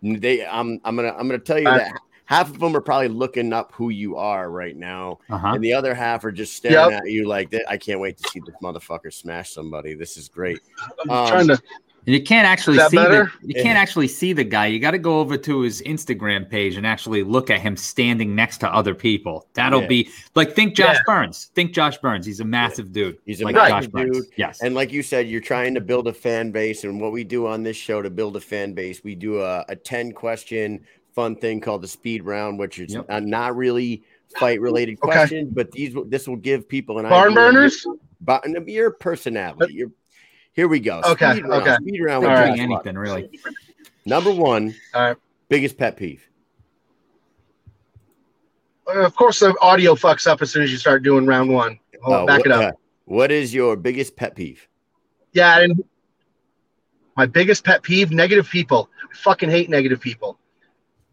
Speaker 1: they. I'm I'm gonna I'm gonna tell you that half of them are probably looking up who you are right now,
Speaker 2: Uh-huh.
Speaker 1: and the other half are just staring
Speaker 4: Yep.
Speaker 1: at you like that. I can't wait to see this motherfucker smash somebody. This is great.
Speaker 4: I'm
Speaker 1: Um,
Speaker 4: trying to.
Speaker 2: And you can't actually see
Speaker 4: better?
Speaker 2: the you can't actually see the guy. You got to go over to his Instagram page and actually look at him standing next to other people. That'll
Speaker 1: Yeah.
Speaker 2: be like think Josh
Speaker 4: Yeah.
Speaker 2: Burns. Think Josh Burns. He's a massive dude.
Speaker 1: He's a
Speaker 2: like
Speaker 1: massive
Speaker 2: Josh Burns.
Speaker 1: dude.
Speaker 2: Yes.
Speaker 1: And like you said, you're trying to build a fan base. And what we do on this show to build a fan base, we do a, a 10 question fun thing called the speed round, which is
Speaker 2: Yep.
Speaker 1: uh, not really fight related
Speaker 4: Okay.
Speaker 1: questions, but these will- this will give people an
Speaker 4: Barn
Speaker 1: idea
Speaker 4: burners?
Speaker 1: Your, but and your personality. Your, here we go.
Speaker 4: Okay,
Speaker 1: Speed round.
Speaker 4: okay.
Speaker 1: Speed round.
Speaker 2: Think
Speaker 1: with
Speaker 4: All
Speaker 2: doing
Speaker 1: Josh Lux.
Speaker 2: anything really.
Speaker 1: Number one,
Speaker 4: All right.
Speaker 1: biggest pet peeve.
Speaker 4: Uh, Of course, the audio fucks up as soon as you start doing round one. Hold on,
Speaker 1: Uh,
Speaker 4: back
Speaker 1: what,
Speaker 4: it up.
Speaker 1: uh, what is your biggest pet peeve?
Speaker 4: Yeah, and my biggest pet peeve: negative people. I fucking hate negative people.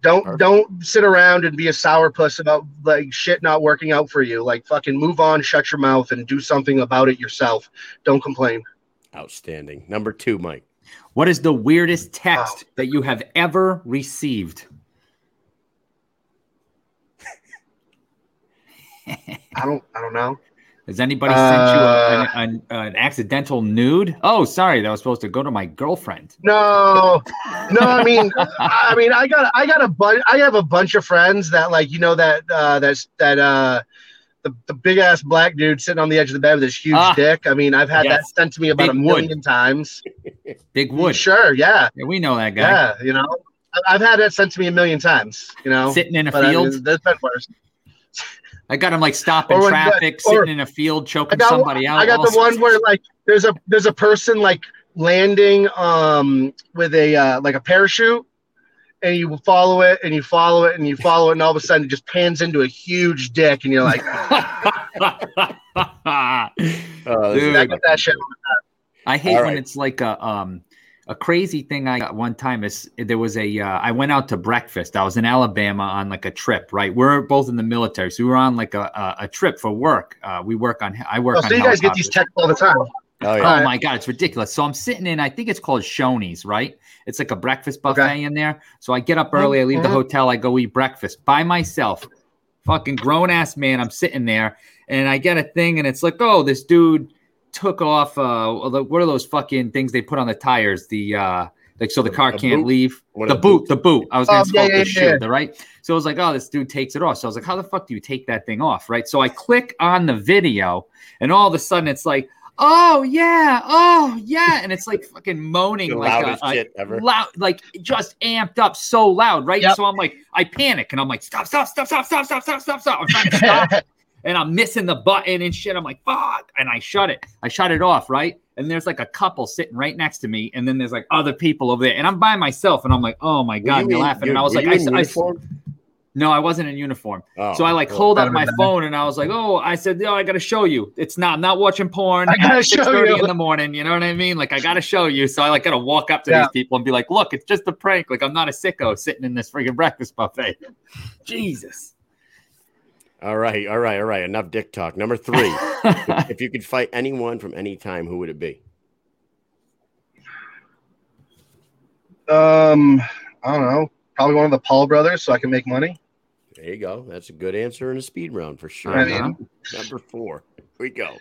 Speaker 4: Don't
Speaker 1: Perfect.
Speaker 4: don't sit around and be a sourpuss about like shit not working out for you. Like fucking move on, shut your mouth, and do something about it yourself. Don't complain.
Speaker 1: Outstanding. Number two, Mike.
Speaker 2: What is the weirdest text that you have ever received?
Speaker 4: I don't I don't know.
Speaker 2: Has anybody sent you a,
Speaker 4: Uh,
Speaker 2: an, an, an accidental nude? Oh, sorry, that was supposed to go to my girlfriend.
Speaker 4: No, no. I mean, I mean, I got, I got a bunch. I have a bunch of friends that like, you know, that uh, that's that uh, the, the big ass black dude sitting on the edge of the bed with his huge
Speaker 2: Ah,
Speaker 4: dick. I mean, I've had
Speaker 2: yes.
Speaker 4: that sent to me about
Speaker 2: Big
Speaker 4: a
Speaker 2: wood.
Speaker 4: million times.
Speaker 2: Big Wood.
Speaker 4: Sure, yeah,
Speaker 2: Yeah, we know that guy.
Speaker 4: yeah. You know, I- I've had that sent to me a million times. You know,
Speaker 2: Sitting in a
Speaker 4: but I
Speaker 2: field.
Speaker 4: mean, that's been worse.
Speaker 2: I got him like stopping
Speaker 4: Or
Speaker 2: traffic,
Speaker 4: or-
Speaker 2: sitting in a field, choking
Speaker 4: got,
Speaker 2: somebody out.
Speaker 4: I got the
Speaker 2: sorts
Speaker 4: one where like there's a there's a person like landing um with a uh, like a parachute and you follow it and you follow it and you follow it and all of a sudden it just pans into a huge dick and you're like
Speaker 1: Uh, [LAUGHS] this
Speaker 2: Dude.
Speaker 4: I get that shit.
Speaker 2: I hate
Speaker 1: All
Speaker 2: when
Speaker 1: right.
Speaker 2: it's like a um a crazy thing I got one time is there was a uh, I went out to breakfast. I was in Alabama on like a trip, right? We're both in the military, so we were on like a a, a trip for work. Uh, we work on I work
Speaker 4: Oh,
Speaker 2: on
Speaker 4: so you guys get these
Speaker 2: helicopters.
Speaker 4: texts all the time.
Speaker 1: Oh, yeah.
Speaker 2: Oh my god, it's ridiculous. So I'm sitting in, I think it's called Shoney's, right? It's like a breakfast buffet
Speaker 4: Okay.
Speaker 2: in there. So I get up early, I leave the
Speaker 4: Mhm.
Speaker 2: hotel, I go eat breakfast by myself. Fucking grown ass man, I'm sitting there and I get a thing and it's like, oh, this dude took off uh what are those fucking things they put on the tires? The uh like so the
Speaker 1: The-
Speaker 2: car
Speaker 1: a
Speaker 2: can't
Speaker 1: boot?
Speaker 2: leave.
Speaker 1: One
Speaker 2: The
Speaker 1: of the
Speaker 2: boot, the boot. I was gonna
Speaker 4: Oh,
Speaker 2: call
Speaker 4: yeah,
Speaker 2: it the
Speaker 4: yeah,
Speaker 2: shoe,
Speaker 4: yeah.
Speaker 2: the right? So it was like, oh, this dude takes it off. So I was like, how the fuck do you take that thing off? Right. So I click on the video and all of a sudden it's like, oh yeah, oh yeah, and it's like fucking [LAUGHS] moaning
Speaker 1: The
Speaker 2: like a,
Speaker 1: loudest
Speaker 2: a
Speaker 1: shit ever.
Speaker 2: loud, like just amped up so loud, right?
Speaker 4: Yep.
Speaker 2: So I'm like, I panic and I'm like, stop, stop, stop, stop, stop, stop, stop, stop, stop. I'm trying to stop [LAUGHS] and I'm missing the button and shit. I'm like, fuck. And I shut it. I shut it off, right? And there's like a couple sitting right next to me. And then there's like other people over there. And I'm by myself. And I'm like, oh my God.
Speaker 1: You
Speaker 2: they're
Speaker 1: in-
Speaker 2: laughing. And I was like,
Speaker 1: you
Speaker 2: I,
Speaker 1: in
Speaker 2: I- no, I wasn't in uniform.
Speaker 1: Oh,
Speaker 2: So I like
Speaker 1: cool.
Speaker 2: hold up my
Speaker 4: that.
Speaker 2: phone and I was like, oh, I said, yo, I got to show you. It's not, I'm not watching porn
Speaker 4: I gotta show you.
Speaker 2: in the morning. You know what I mean? Like, I got to show you. So I like got to walk up to
Speaker 4: Yeah.
Speaker 2: these people and be like, look, it's just a prank. Like, I'm not a sicko sitting in this freaking breakfast buffet. [LAUGHS] Jesus.
Speaker 1: All right, all right, all right. Enough dick talk. Number three. [LAUGHS] if you could fight anyone from any time, who would it be?
Speaker 4: Um, I don't know. Probably one of the Paul brothers, so I can make money.
Speaker 1: There you go. That's a good answer in a speed round for sure.
Speaker 4: I
Speaker 2: Uh-huh.
Speaker 4: mean, [LAUGHS]
Speaker 1: Number four. Here we go.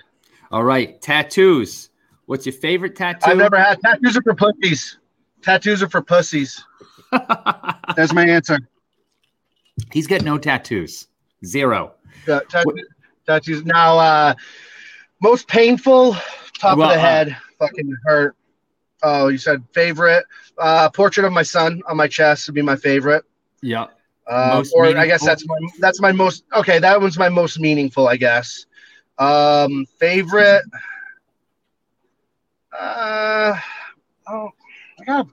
Speaker 2: All right, tattoos. What's your favorite tattoo?
Speaker 4: I've never had tattoos are for pussies. Tattoos are for pussies. [LAUGHS] That's my answer.
Speaker 2: He's got no tattoos. Zero.
Speaker 4: Tat- tattoos. Now, uh, most painful, top
Speaker 2: Well,
Speaker 4: of the
Speaker 2: uh,
Speaker 4: head, fucking hurt. Oh, you said favorite. Uh, portrait of my son on my chest would be my favorite.
Speaker 2: Yeah.
Speaker 4: Uh, or I guess that's my that's my most okay. That one's my most meaningful, I guess. Um, favorite. Uh, oh, I.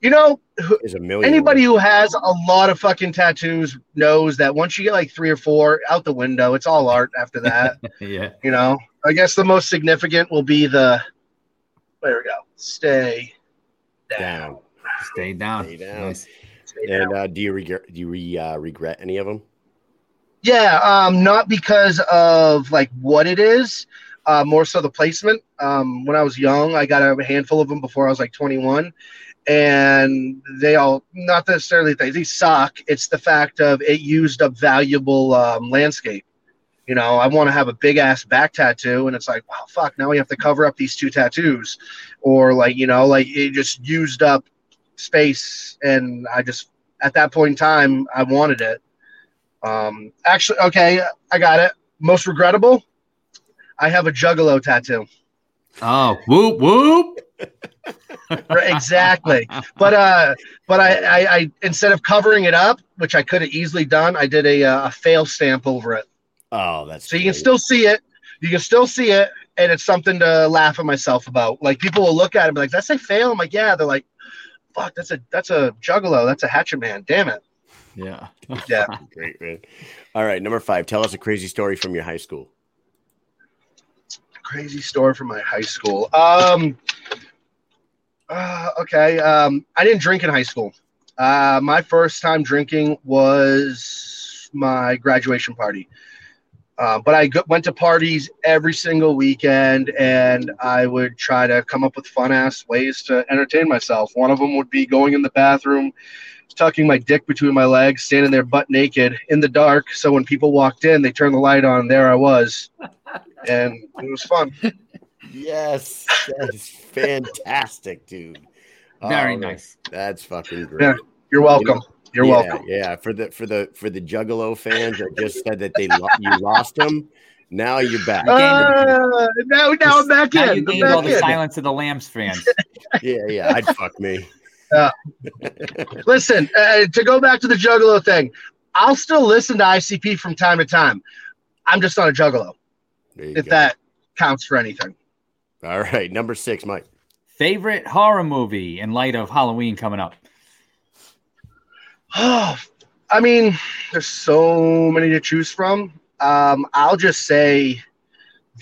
Speaker 4: You know,
Speaker 1: There's a million.
Speaker 4: anybody who has a lot of fucking tattoos knows that once you get like three or four out the window, it's all art after that. [LAUGHS]
Speaker 2: Yeah.
Speaker 4: you know, I guess the most significant will be the. There we go. Stay down.
Speaker 1: down.
Speaker 2: Stay down.
Speaker 1: Stay down.
Speaker 2: Nice.
Speaker 4: Stay down.
Speaker 1: And uh, do you regret? Do you re, uh, regret any of them?
Speaker 4: Yeah, um, not because of like what it is, uh, more so the placement. Um, when I was young, I got a handful of them before I was like 21, and they all not necessarily they, they suck. It's the fact of it used up valuable um, landscape. You know, I want to have a big ass back tattoo, and it's like, wow, fuck. Now we have to cover up these two tattoos, or like you know, like it just used up space, and I just at that point in time, I wanted it. Um, actually, okay, I got it. Most regrettable, I have a juggalo tattoo.
Speaker 2: Oh, whoop whoop.
Speaker 4: Exactly. But uh, but I, I, I instead of covering it up, which I could have easily done, I did a, uh, a fail stamp over it,
Speaker 1: Oh, that's
Speaker 4: so you can still see it. You can still see it, and it's something to laugh at myself about. Like people will look at it and be like, "That's a fail." I'm like, "Yeah." They're like, "Fuck, that's a that's a juggalo. That's a hatchet man. Damn it."
Speaker 2: Yeah.
Speaker 4: Yeah. [LAUGHS]
Speaker 1: great, man. All right, number five. Tell us a crazy story from your high school.
Speaker 4: Crazy story from my high school. Um, uh, okay. Um, I didn't drink in high school. Uh, my first time drinking was my graduation party. Uh, but I went to parties every single weekend, and I would try to come up with fun ass ways to entertain myself. One of them would be going in the bathroom, tucking my dick between my legs, standing there butt naked in the dark. So when people walked in, they turned the light on. There I was, and it was fun.
Speaker 1: Yes, that's fantastic, dude.
Speaker 2: Very
Speaker 1: Oh,
Speaker 2: nice.
Speaker 1: That's fucking great.
Speaker 4: Yeah, You're welcome. You're
Speaker 1: yeah,
Speaker 4: welcome.
Speaker 1: Yeah, for the for the for the Juggalo fans that just said that they lo- you lost them. Now you're back.
Speaker 4: Uh, now, now I'm back
Speaker 2: Now
Speaker 4: in.
Speaker 2: you
Speaker 4: I'm
Speaker 2: gained all the
Speaker 4: in.
Speaker 2: silence of the Lambs fans. [LAUGHS]
Speaker 1: yeah, yeah. I'd fuck me.
Speaker 4: Listen, uh, to go back to the Juggalo thing, I'll still listen to ICP from time to time. I'm just not a Juggalo,
Speaker 1: There you
Speaker 4: if
Speaker 1: go.
Speaker 4: that counts for anything.
Speaker 1: All right, number six, Mike.
Speaker 2: Favorite horror movie in light of Halloween coming up?
Speaker 4: Oh, [SIGHS] I mean, there's so many to choose from. Um, I'll just say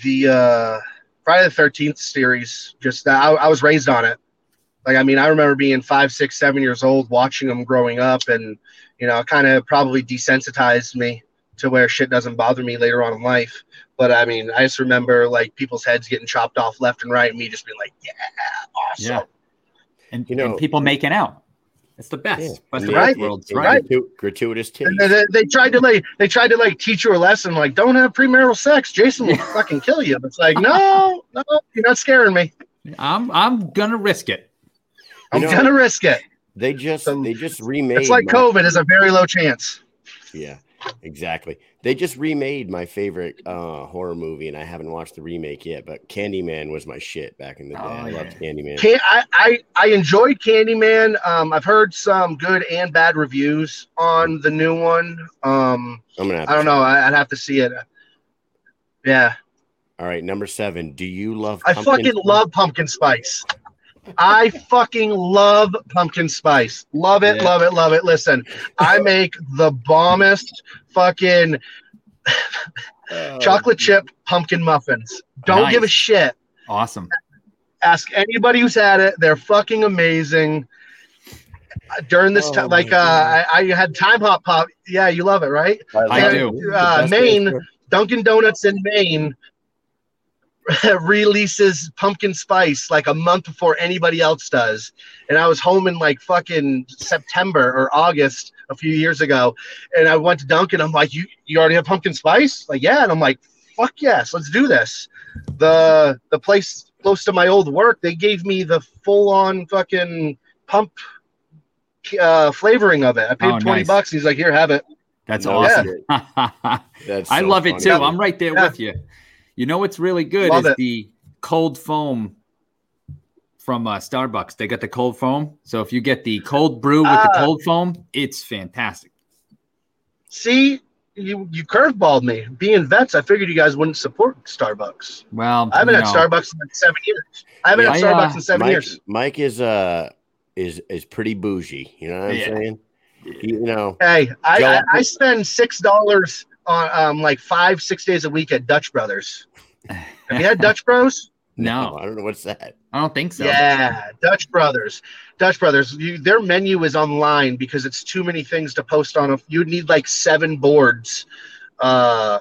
Speaker 4: the uh, Friday the Thirteenth series. Just that I, I was raised on it. Like, I mean, I remember being five, six, seven years old, watching them growing up, and you know, kind of probably desensitized me to where shit doesn't bother me later on in life. But I mean, I just remember like people's heads getting chopped off left and right, and me just being like, "Yeah, awesome."
Speaker 2: Yeah. And,
Speaker 1: You know-
Speaker 2: and people making out. It's the best.
Speaker 1: Yeah.
Speaker 2: Best of
Speaker 4: Right.
Speaker 2: both worlds,
Speaker 1: And
Speaker 2: right?
Speaker 1: gratuitous
Speaker 4: And
Speaker 1: titties.
Speaker 4: they, they tried to like they tried to like teach you a lesson like don't have premarital sex. Jason will fucking kill you. It's like [LAUGHS] no, no, you're not scaring me.
Speaker 2: I'm I'm gonna risk it.
Speaker 4: I'm
Speaker 1: You know-
Speaker 4: gonna risk it.
Speaker 1: They just
Speaker 4: So,
Speaker 1: they just remade.
Speaker 4: It's like
Speaker 1: my-
Speaker 4: COVID is a very low chance.
Speaker 1: Yeah, Exactly. They just remade my favorite uh, horror movie, and I haven't watched the remake yet. But Candyman was my shit back in the day.
Speaker 2: Oh,
Speaker 1: I loved. Candyman.
Speaker 4: Can, I, I I enjoyed Candyman. Um, I've heard some good and bad reviews on the new one. Um,
Speaker 1: I'm gonna. Have
Speaker 4: I don't know.
Speaker 1: it.
Speaker 4: I, I'd have to see it. Yeah,
Speaker 1: All right, number seven. Do you love?
Speaker 4: I fucking
Speaker 1: spice?
Speaker 4: love pumpkin spice. I fucking love pumpkin spice. Love it,
Speaker 2: Yeah.
Speaker 4: love it, love it. Listen, I make the bombest fucking
Speaker 1: Oh,
Speaker 4: chocolate chip pumpkin muffins. Don't give a shit.
Speaker 2: Awesome.
Speaker 4: Ask anybody who's had it. They're fucking amazing. Uh, During this
Speaker 1: Oh
Speaker 4: time, like uh, I, I had time hop pop. Yeah, you love it, right?
Speaker 2: I
Speaker 1: love
Speaker 2: do.
Speaker 4: Uh, Maine- Dunkin' Donuts in Maine [LAUGHS] releases pumpkin spice like a month before anybody else does. And I was home in like fucking September or August a few years ago. And I went to Dunkin'. I'm like, you, you already have pumpkin spice? Like, yeah. And I'm like, fuck yes, let's do this. The the place close to my old work, they gave me the full on fucking pump uh, flavoring of it. I paid
Speaker 2: Oh,
Speaker 4: 20
Speaker 2: nice.
Speaker 4: bucks. He's like, here, have it.
Speaker 2: That's
Speaker 1: No
Speaker 2: awesome.
Speaker 1: shit. [LAUGHS]
Speaker 2: I
Speaker 1: That's so
Speaker 2: love it too. I'm right there
Speaker 4: Yeah.
Speaker 2: with you. You know what's really good
Speaker 4: Love
Speaker 2: is
Speaker 4: it.
Speaker 2: the cold foam from uh, Starbucks. They got the cold foam. So if you get the cold brew with the
Speaker 4: Ah.
Speaker 2: cold foam, it's fantastic.
Speaker 4: See, you you curveballed me. Being vets, I figured you guys wouldn't support Starbucks.
Speaker 2: Well,
Speaker 4: I haven't
Speaker 2: you
Speaker 4: had Starbucks in like seven years. I haven't
Speaker 1: Yeah,
Speaker 4: had Starbucks
Speaker 2: uh,
Speaker 4: in seven
Speaker 1: Mike,
Speaker 4: years.
Speaker 1: Mike is uh is is pretty bougie. You know what I'm
Speaker 2: Yeah.
Speaker 1: saying? You know,
Speaker 4: Hey, I,
Speaker 1: Joe-
Speaker 4: I, I spend six dollars on um like five six days a week at Dutch Brothers. Have you had Dutch Bros?
Speaker 2: No.
Speaker 1: I don't know what's that.
Speaker 2: I don't think so.
Speaker 4: Yeah, Dutch Brothers. Dutch Brothers. You, their menu is online because it's too many things to post on. You'd need like seven boards uh,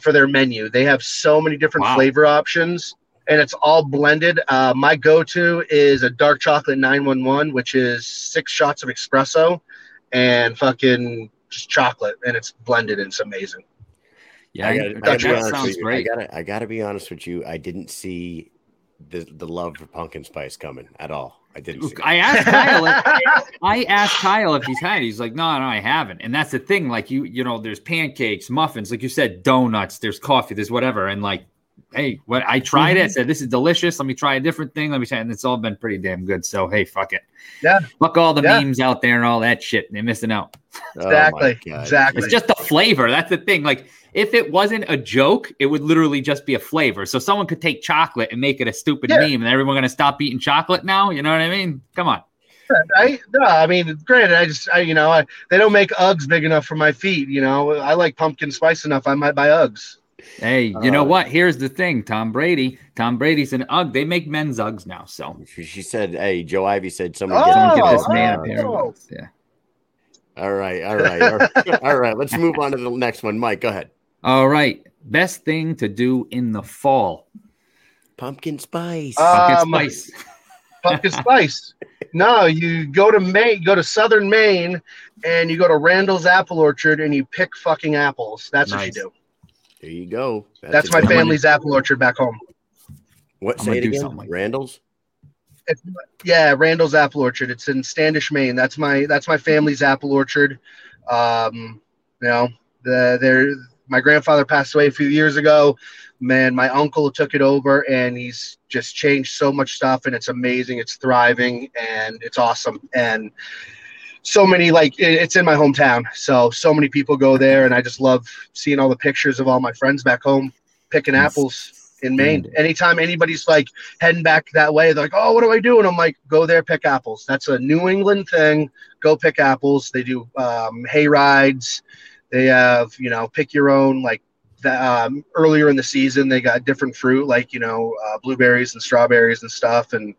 Speaker 4: for their menu. They have so many different
Speaker 2: Wow.
Speaker 4: flavor options, and it's all blended. Uh, my go-to is a dark chocolate 911, which is six shots of espresso and fucking just chocolate, and it's blended. And it's amazing.
Speaker 2: Yeah,
Speaker 1: I
Speaker 2: I-
Speaker 1: gotta, I
Speaker 2: that,
Speaker 1: gotta be
Speaker 2: that
Speaker 1: honest
Speaker 2: sounds
Speaker 1: with you.
Speaker 2: great.
Speaker 1: I gotta, I gotta be honest with you. I didn't see the the love for pumpkin spice coming at all. I didn't. See.
Speaker 2: I asked Kyle. If, [LAUGHS] I asked Kyle if he's had. it. He's like, no, no, I haven't. And that's the thing. Like you, you know, there's pancakes, muffins, like you said, donuts. There's coffee. There's whatever. And like, hey, what I tried it. I mm-hmm. said, this is delicious. Let me try a different thing. Let me try. And it's all been pretty damn good. So hey, fuck it.
Speaker 4: Yeah.
Speaker 2: Fuck all the
Speaker 4: Yeah.
Speaker 2: memes out there and all that shit. They're missing out. [LAUGHS]
Speaker 1: Oh
Speaker 4: Exactly.
Speaker 1: God.
Speaker 4: exactly.
Speaker 2: It's just the flavor. That's the thing. Like, if it wasn't a joke, it would literally just be a flavor. So someone could take chocolate and make it a stupid
Speaker 4: Yeah.
Speaker 2: meme, and everyone gonna stop eating chocolate now. You know what I mean? Come on.
Speaker 4: I no, I mean, granted, I just, I, you know, I, they don't make Uggs big enough for my feet. You know, I like pumpkin spice enough. I might buy Uggs.
Speaker 2: Hey, you know
Speaker 1: Uh,
Speaker 2: what? Here's the thing. Tom Brady. Tom Brady's an UGG. They make men's UGGs now. So
Speaker 1: She, she said, "Hey, Joe Ivy said someone."
Speaker 4: Oh,
Speaker 1: get
Speaker 2: someone
Speaker 1: him
Speaker 2: this man a pair of
Speaker 4: oh.
Speaker 2: UGGs. Yeah.
Speaker 1: All right, all right, all right. [LAUGHS] all right. Let's move on to the next one. Mike, go ahead.
Speaker 2: All right. Best thing to do in the fall.
Speaker 1: Pumpkin spice.
Speaker 2: Pumpkin
Speaker 4: Um,
Speaker 2: spice. [LAUGHS]
Speaker 4: Pumpkin spice. No, you go to Maine, go to Southern Maine, and you go to Randall's Apple Orchard, and you pick fucking apples. That's what you do.
Speaker 1: There you go.
Speaker 4: That's
Speaker 1: a
Speaker 4: my family's apple orchard back home.
Speaker 1: What?
Speaker 2: I'm
Speaker 1: Say it
Speaker 2: do
Speaker 1: again.
Speaker 2: something like.
Speaker 1: Randall's.
Speaker 4: It's, yeah, Randall's Apple Orchard. It's in Standish, Maine. That's my that's my family's apple orchard. Um, you know, the there my grandfather passed away a few years ago. Man, my uncle took it over, and he's just changed so much stuff, and it's amazing. It's thriving, and it's awesome. And so many like it's in my hometown, so so many people go there, and I just love seeing all the pictures of all my friends back home picking apples in Maine. Anytime anybody's like heading back that way, they're like, "Oh, what do I do?" And I'm like, "Go there, pick apples." That's a New England thing. Go pick apples. They do um, hay rides. They have you know pick your own like. The, um, earlier in the season, they got different fruit like you know uh, blueberries and strawberries and stuff, and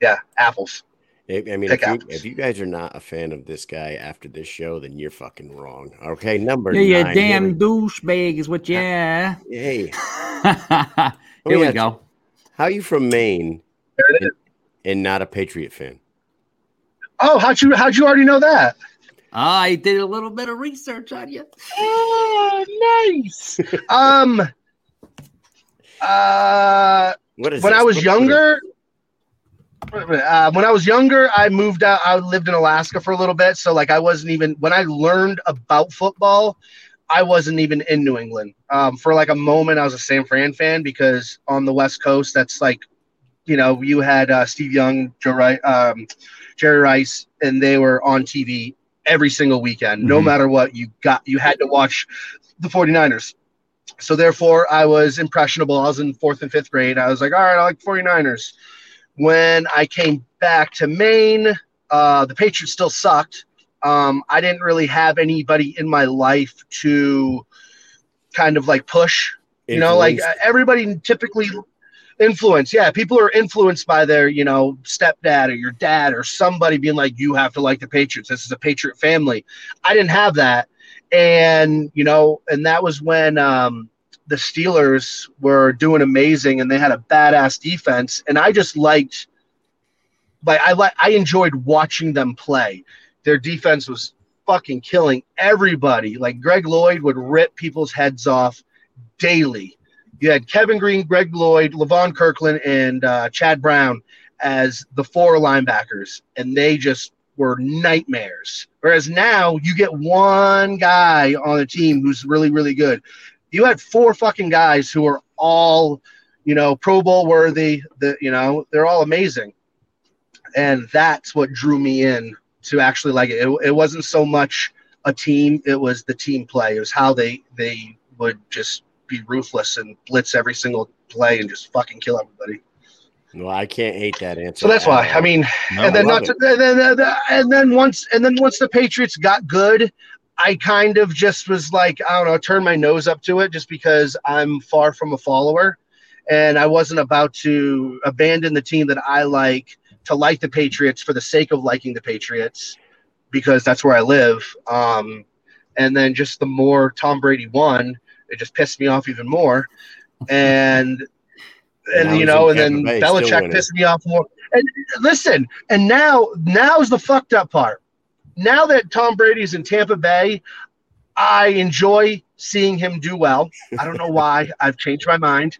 Speaker 4: yeah, apples.
Speaker 1: I I mean, if you, if you guys are not a fan of this guy after this show, then you're fucking wrong. Okay, number
Speaker 2: Yeah, you
Speaker 1: nine.
Speaker 2: damn
Speaker 1: Here
Speaker 2: douchebag is what [LAUGHS] you are.
Speaker 1: Hey,
Speaker 2: Here we
Speaker 1: yeah,
Speaker 2: go.
Speaker 1: how are you from Maine
Speaker 4: There it is.
Speaker 1: and not a Patriot fan?
Speaker 4: Oh, how'd you how'd you already know that?
Speaker 2: I did a little bit of research on you.
Speaker 4: Oh, nice. um, uh,
Speaker 1: What is
Speaker 4: when
Speaker 1: this?
Speaker 4: I was
Speaker 1: What-
Speaker 4: younger, uh, when I was younger, I moved out. I lived in Alaska for a little bit, so like I wasn't even when I learned about football. I wasn't even in New England. Um, for like a moment, I was a San Fran fan because on the West Coast, that's like, you know, you had uh, Steve Young, Joe Rice, um, Jerry Rice, and they were on TV every single weekend. No
Speaker 2: Mhm.
Speaker 4: matter what, you got you had to watch the 49ers. So therefore, I was impressionable. I was in fourth and fifth grade. I was like, all right, I like 49ers. When I came back to Maine, uh, the Patriots still sucked. Um, I didn't really have anybody in my life to kind of like push. You know, like uh, everybody typically influence. Yeah, people are influenced by their, you know, stepdad or your dad or somebody being like, you have to like the Patriots. This is a Patriot family. I didn't have that. And, you know, and that was when um, the Steelers were doing amazing and they had a badass defense. And I just liked, like, I like, I enjoyed watching them play. Their defense was fucking killing everybody. Like, Greg Lloyd would rip people's heads off daily. You had Kevin Greene, Greg Lloyd, Levon Kirkland, and uh, Chad Brown as the four linebackers, and they just were nightmares. Whereas now you get one guy on the team who's really, really good. You had four fucking guys who are all, you know, Pro Bowl worthy. The you know they're all amazing, and that's what drew me in to actually like it. It, it wasn't so much a team; it was the team play. It was how they they would just be ruthless and blitz every single play and just fucking kill everybody.
Speaker 1: well, I can't hate that answer.
Speaker 4: So that's why. I mean,
Speaker 2: No,
Speaker 4: and then not to, and then- and then once and then once the Patriots got good, I kind of just was like, I don't know, turn my nose up to it just because I'm far from a follower, and I wasn't about to abandon the team that I like to like the Patriots for the sake of liking the Patriots, because that's where I live. Um, and then just the more Tom Brady won, it just pissed me off even more, and.
Speaker 1: And
Speaker 4: And you know, and then
Speaker 1: Bay,
Speaker 4: Belichick pissed me off more. And listen, and now now's the fucked up part. Now that Tom Brady's in Tampa Bay, I enjoy seeing him do well. I don't know why. [LAUGHS] I've changed my mind.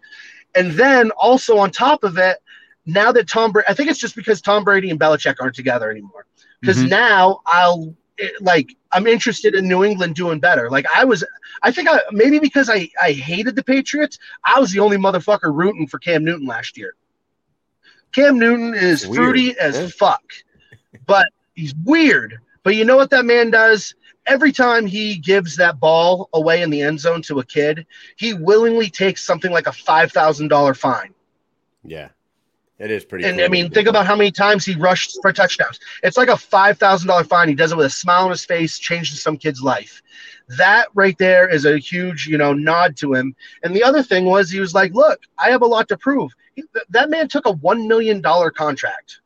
Speaker 4: And then also on top of it, now that Tom Brady, I think it's just because Tom Brady and Belichick aren't together anymore. Because
Speaker 2: Mhm.
Speaker 4: now I'll it- like I'm interested in New England doing better. Like I was, I think I maybe because I I hated the Patriots, I was the only motherfucker rooting for Cam Newton last year. Cam Newton is
Speaker 1: Weird,
Speaker 4: fruity as
Speaker 1: yeah.
Speaker 4: fuck, but he's weird. But you know what that man does? Every time he gives that ball away in the end zone to a kid, he willingly takes something like a five thousand dollar fine.
Speaker 1: yeah, it is pretty.
Speaker 4: And
Speaker 1: cool
Speaker 4: I mean, think about how many times he rushed for touchdowns. It's like a five thousand dollar fine. He does it with a smile on his face, changes some kid's life. That right there is a huge, you know, nod to him. And the other thing was, he was like, "Look, I have a lot to prove." He, th- that man took a one million dollar contract.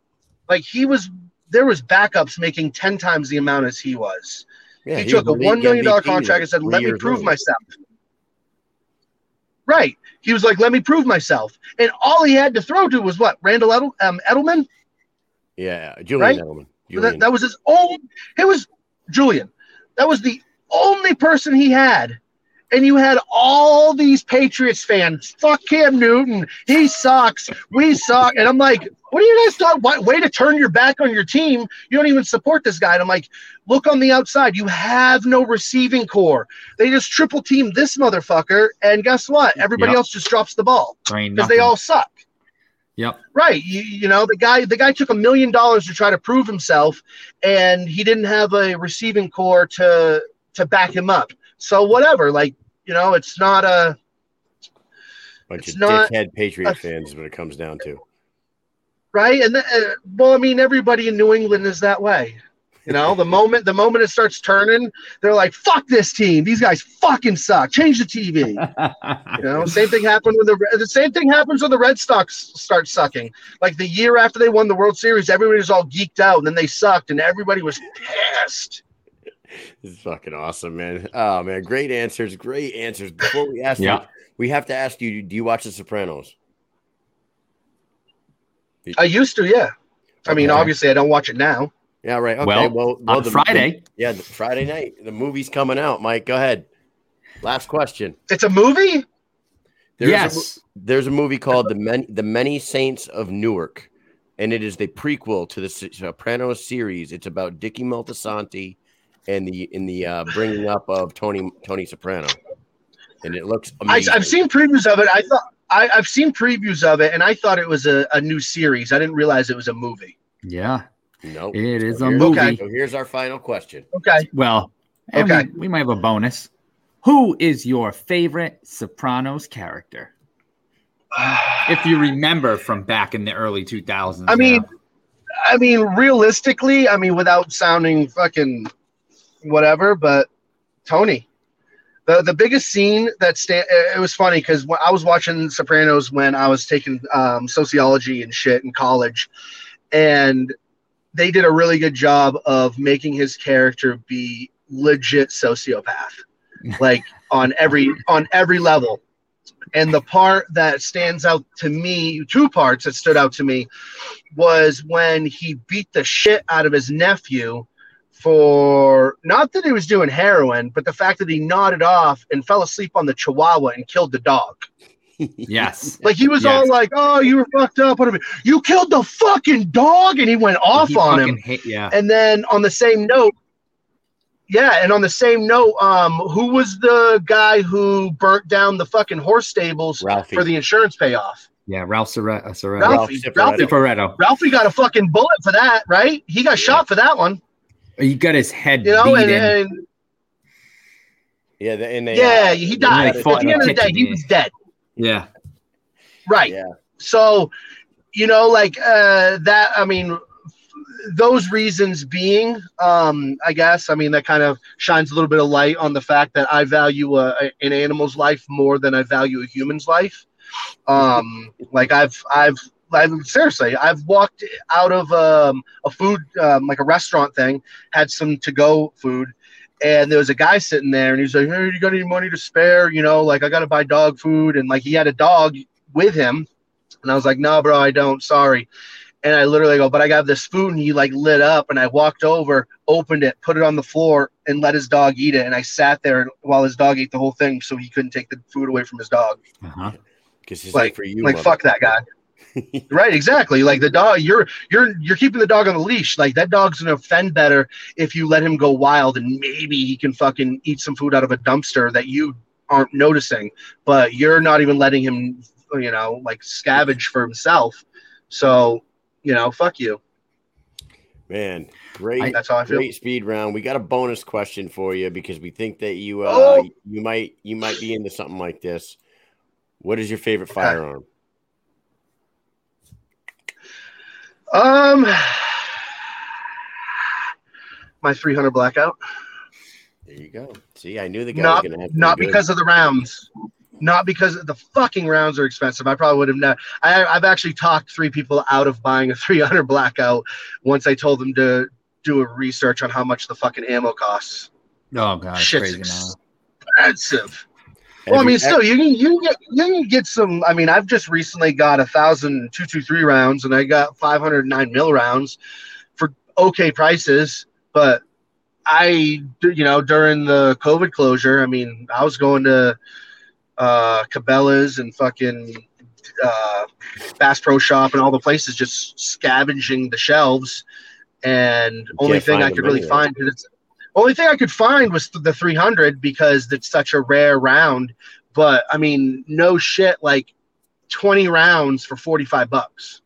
Speaker 4: Like he was, there was backups making ten times the amount as he was.
Speaker 1: Yeah,
Speaker 4: he,
Speaker 1: was
Speaker 4: took a one million dollar
Speaker 1: MVP
Speaker 4: contract and said, "Let me prove
Speaker 1: old.
Speaker 4: myself." Right. He was like, "Let me prove myself," and all he had to throw to was what Randall Edel- um, Edelman.
Speaker 1: Yeah, Julian
Speaker 4: Right?
Speaker 1: Edelman.
Speaker 4: That, that was his own. It was Julian. That was the only person he had. And you had all these Patriots fans. Fuck Cam Newton. He sucks. We suck. And I'm like, what are you guys talking? Why, way to turn your back on your team. You don't even support this guy. And I'm like, look on the outside. You have no receiving corps. They just triple team this motherfucker. And guess what? Everybody
Speaker 2: Yep.
Speaker 4: else just drops the ball because they all suck.
Speaker 2: Yep.
Speaker 4: Right. You, you know, the guy the guy took a million dollars to try to prove himself and he didn't have a receiving corps to to back him up. So whatever, like, you know, it's not a
Speaker 1: bunch
Speaker 4: it's
Speaker 1: of
Speaker 4: not
Speaker 1: dickhead Patriot
Speaker 4: a-
Speaker 1: fans is what it comes down to.
Speaker 4: right and the, uh, well, I mean everybody in New England is that way. You know, the [LAUGHS] moment the moment it starts turning, they're like, "Fuck this team! These guys fucking suck. Change the TV." [LAUGHS] You know, same thing happened when the the same thing happens when the Red Sox start sucking. Like the year after they won the World Series, everybody was all geeked out, and then they sucked, and everybody was pissed. [LAUGHS]
Speaker 1: This is fucking awesome, man. Oh man, great answers, great answers. Before we ask
Speaker 2: Yeah.
Speaker 1: you, we have to ask you: Do you watch The Sopranos?
Speaker 4: I used to, yeah. I mean, obviously, I don't watch it now.
Speaker 1: Yeah, right. Okay.
Speaker 2: Well,
Speaker 1: Well, well,
Speaker 2: on
Speaker 1: the-
Speaker 2: Friday.
Speaker 1: the- yeah, the Friday night. The movie's coming out. Mike, go ahead. Last question.
Speaker 4: It's a movie.
Speaker 1: There's
Speaker 2: yes.
Speaker 1: A, there's a movie called the Men, the Many Saints of Newark, and it is the prequel to the Sopranos series. It's about Dickie Moltisanti and the in the uh, bringing up of Tony Tony Soprano, and it looks
Speaker 4: I,
Speaker 1: amazing.
Speaker 4: I've seen previews of it. I thought I, I've seen previews of it, and I thought it was a, a new series. I didn't realize it was a movie.
Speaker 2: Yeah,
Speaker 1: Nope.
Speaker 2: it is
Speaker 1: So
Speaker 2: a movie.
Speaker 4: Okay.
Speaker 1: So here's our final question.
Speaker 4: Okay.
Speaker 2: Well,
Speaker 4: Okay.
Speaker 2: we, we might have a bonus. Who is your favorite Sopranos character? [SIGHS] If you remember from back in the early 2000s.
Speaker 4: I mean,
Speaker 2: yeah.
Speaker 4: I mean, realistically, I mean, without sounding fucking whatever, but Tony, the the biggest scene that sta- it was funny because when I was watching Sopranos when I was taking um, sociology and shit in college, and they did a really good job of making his character be legit sociopath, [LAUGHS] like on every on every level. And the part that stands out to me, two parts that stood out to me, was when he beat the shit out of his nephew for not that he was doing heroin, but the fact that he nodded off and fell asleep on the chihuahua and killed the dog. [LAUGHS]
Speaker 2: yes.
Speaker 4: Like he was
Speaker 2: Yes.
Speaker 4: all like, "Oh, you were fucked up. Whatever. You killed the fucking dog," and he went off
Speaker 2: He
Speaker 4: on him.
Speaker 2: hate- yeah.
Speaker 4: And then on the same note, yeah, and on the same note, um, who was the guy who burnt down the fucking horse stables
Speaker 1: Ralphie.
Speaker 4: for the insurance payoff?
Speaker 2: Yeah, Ralph Sore- uh, Soretto.
Speaker 4: Ralphie,
Speaker 1: Cifaretto.
Speaker 4: Ralphie, Ralphie got a fucking bullet for that, right? He got shot for that one,
Speaker 2: He got his head
Speaker 4: you know,
Speaker 2: beat
Speaker 4: and,
Speaker 2: in.
Speaker 4: and
Speaker 1: Yeah, the, and they,
Speaker 4: yeah,
Speaker 1: uh,
Speaker 4: he died.
Speaker 1: had
Speaker 4: At the end of the day, he was dead.
Speaker 2: yeah.
Speaker 4: Right.
Speaker 1: Yeah,
Speaker 4: So, you know, like uh, that. I mean, those reasons being, um, I guess, I mean, that kind of shines a little bit of light on the fact that I value a, a- an animal's life more than I value a human's life. Um, like I've, I've, I've seriously, I've walked out of um, a food, um, like a restaurant thing, had some to go food. And there was a guy sitting there, and he's like, "Hey, you got any money to spare? You know, like I got to buy dog food." And like he had a dog with him, and I was like, "No, bro, I don't. Sorry." And I literally go, "But I got this food." And he like lit up, and I walked over, opened it, put it on the floor, and let his dog eat it. And I sat there while his dog ate the whole thing, so he couldn't take the food away from his dog.
Speaker 2: Uh-huh.
Speaker 1: because
Speaker 4: Like-
Speaker 1: like for you.
Speaker 4: like fuck that guy. [LAUGHS] right, exactly. Like the dog, you're you're you're keeping the dog on the leash. Like that dog's gonna offend better if you let him go wild, and maybe he can fucking eat some food out of a dumpster that you aren't noticing. But you're not even letting him, you know, like scavenge for himself. So, you know, fuck you.
Speaker 1: Man, great,
Speaker 4: That's how I feel.
Speaker 1: great speed round. We got a bonus question for you because we think that you uh,
Speaker 4: Oh.
Speaker 1: you might you might be into something like this. What is your favorite firearm?
Speaker 4: Um, my 300 blackout.
Speaker 1: There you go. See, I knew the guy
Speaker 4: not
Speaker 1: was gonna have
Speaker 4: not
Speaker 1: be good.
Speaker 4: because of the rounds not because the fucking rounds are expensive i probably would have not. I, i've actually talked three people out of buying a [LAUGHS] 300 blackout once i told them to do a research on how much the fucking ammo costs
Speaker 2: Oh god,
Speaker 4: Shit's
Speaker 2: crazy now.
Speaker 4: expensive well i mean still you can you can get you can get some i mean i've just recently got a thousand two two three rounds and i got 509 mil rounds for okay prices but I, you know, during the COVID closure, I mean, I was going to uh, Cabela's and fucking uh, Bass Pro Shop and all the places just scavenging the shelves. And only
Speaker 1: can't
Speaker 4: thing I could really find, only thing I could find was the 300 because it's such a rare round. But I mean, no shit, like 20 rounds for 45 bucks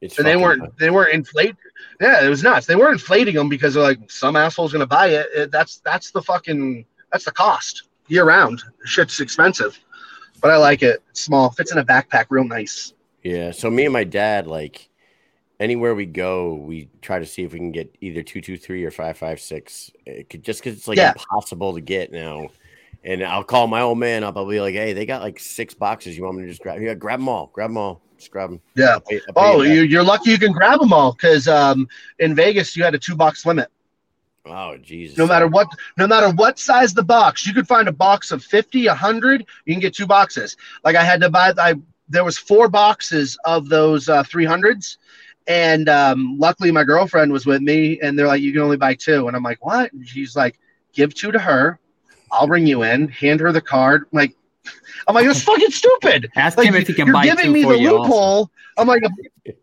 Speaker 1: it's
Speaker 4: and they weren't they weren't inflate. Yeah, it was nuts. They weren't inflating them because they're like some asshole's gonna buy it. It- That's that's the fucking that's the cost year round. Shit's expensive, but I like it. It's small, fits in a backpack, real nice.
Speaker 1: Yeah. So me and my dad, like anywhere we go, we try to see if we can get either two two three or five five six. It could, just because it's like
Speaker 4: Yeah.
Speaker 1: impossible to get now. And I'll call my old man up. I'll be like, "Hey, they got like six boxes. You want me to just grab? Yeah, grab them all. Grab them all. Just grab them."
Speaker 4: Yeah. Oh, you, you're lucky you can grab them all because um, in Vegas you had a two box limit.
Speaker 1: oh, Jesus.
Speaker 4: No matter what, no matter what size the box, you could find a box of 50, 100, you can get two boxes. Like I had to buy, I there was four boxes of those uh, 300s, and um, luckily my girlfriend was with me, and they're like, you can only buy two, and I'm like, what? And she's like, give two to her, I'll bring you in, hand her the card, I'm like. [LAUGHS] I'm like, that's fucking stupid.
Speaker 2: Ask
Speaker 4: Like,
Speaker 2: him if he can buy two.
Speaker 4: you're giving me
Speaker 2: for
Speaker 4: the
Speaker 2: you. also.
Speaker 4: loophole. I'm like, [LAUGHS]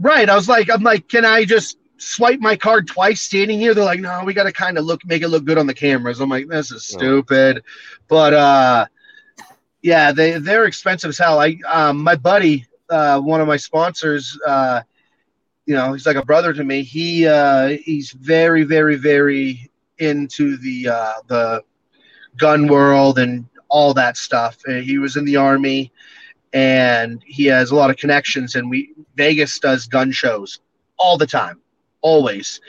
Speaker 4: right. I was like, I'm like, can I just swipe my card twice standing here. They're like, no, we got to kind of look, make it look good on the cameras. I'm like, this is
Speaker 1: Oh.
Speaker 4: stupid. But uh, yeah, they they're expensive as hell. I um, my buddy, uh, one of my sponsors, uh, you know, he's like a brother to me. He uh, he's very, very, very into the uh, the gun world and all that stuff. Uh, He was in the army, and he has a lot of connections. And we Vegas does gun shows all the time, always.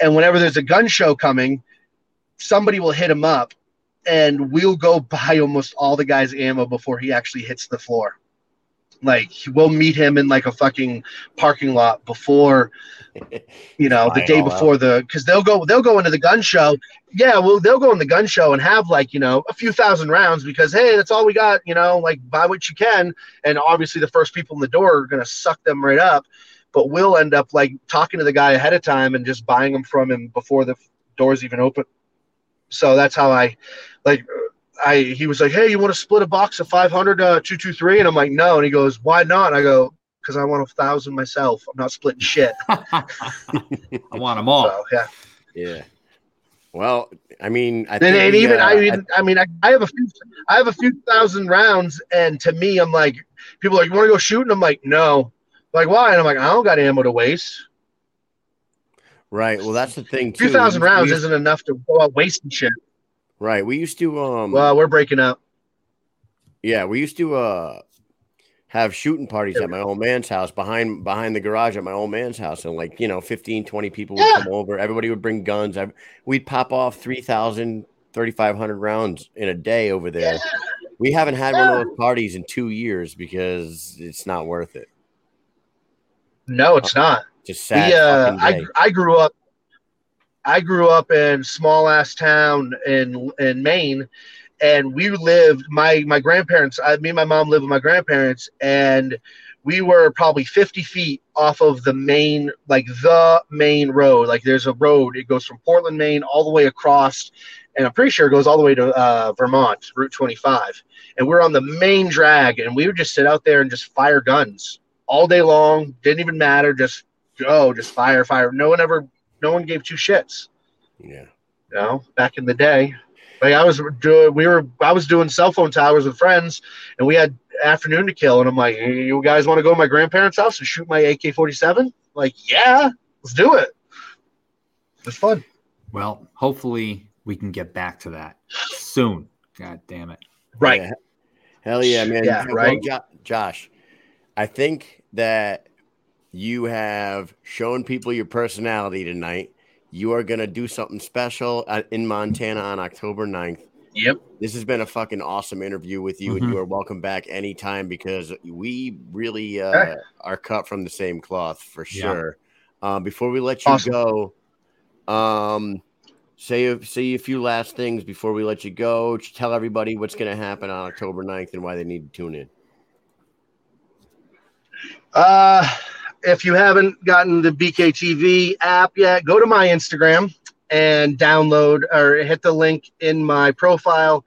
Speaker 4: And whenever there's a gun show coming, somebody will hit him up, and we'll go [LAUGHS] buy almost all the guy's ammo before he actually hits the floor. Like we'll meet him in like a fucking parking lot before, [LAUGHS] you know, the day before the because they'll go they'll go into the gun show. Yeah, well they'll go in the gun show and have like you know a few thousand rounds because hey that's all we got. You know, like buy what you can, and obviously the first people in the door are gonna suck them right up. But we'll end up like talking to the guy ahead of time and just buying them from him before the doors even open. So that's how I like I he was like, "Hey, you want to split a box of 500 uh 223?" And I'm like, "No." And he goes, "Why not?" And I go, "Cuz I want a 1000 myself. I'm not splitting shit." [LAUGHS]
Speaker 2: I want them all.
Speaker 4: So, yeah.
Speaker 1: Yeah. Well, I mean, I
Speaker 4: And,
Speaker 1: think
Speaker 4: and
Speaker 1: we,
Speaker 4: even
Speaker 1: uh,
Speaker 4: I even I mean I, I have a few I have a few thousand rounds and to me I'm like people are like, "You want to go shoot?" And I'm like, "No." Like, "Why?" And I'm like, "I don't got ammo to waste."
Speaker 1: right. Well, that's the thing.
Speaker 4: Two thousand
Speaker 1: We- we
Speaker 4: rounds isn't enough to go out wasting shit.
Speaker 1: Right. We used to um
Speaker 4: Well, we're breaking up.
Speaker 1: yeah, we used to uh have shooting parties at my old man's house behind behind the garage at my old man's house and like, you know, 15 20 people would
Speaker 4: Yeah.
Speaker 1: come over. Everybody would bring guns. I, we'd pop off 3000 3500 rounds in a day over there. We haven't had one of those parties in 2 years because it's not worth it.
Speaker 4: No, it's not.
Speaker 1: Just sad
Speaker 4: we, uh, I. I grew up I grew up in small ass town in in Maine and we lived my my grandparents I, me and my mom lived with my grandparents and we were probably 50 feet off of the main like the main road. Like there's a road it goes from Portland Maine all the way across and I'm pretty sure it goes all the way to uh, Vermont Route 25 and we're on the main drag and we would just sit out there and just fire guns all day long. Didn't even matter. Just go, just fire, fire. No one ever, no one gave two shits.
Speaker 1: yeah.
Speaker 4: You know, back in the day, like I was doing, we were, I was doing cell phone towers with friends, and we had afternoon to kill, and I'm like, "Hey, you guys want to go to my grandparents' house and shoot my AK-47? Like, yeah, let's do it. It's fun.
Speaker 2: Well, hopefully we can get back to that soon. God damn it.
Speaker 4: Right.
Speaker 1: Yeah. Hell yeah, man.
Speaker 4: Yeah,
Speaker 1: Well,
Speaker 4: right.
Speaker 1: Jo- Josh, I think that you have shown people your personality tonight. You are going to do something special in Montana on October 9th.
Speaker 4: Yep.
Speaker 1: This has been a fucking awesome interview with you, and
Speaker 2: Mhm.
Speaker 1: you are welcome back anytime because we really uh,
Speaker 4: Okay.
Speaker 1: are cut from the same cloth for
Speaker 2: Yeah.
Speaker 1: sure. Um, before we let you
Speaker 4: Awesome.
Speaker 1: go, um, say a, say a few last things before we let you go. Tell everybody what's going to happen on October 9th and why they need to tune in.
Speaker 4: Uh, if you haven't gotten the BKTV app yet, go to my Instagram and download or hit the link in my profile.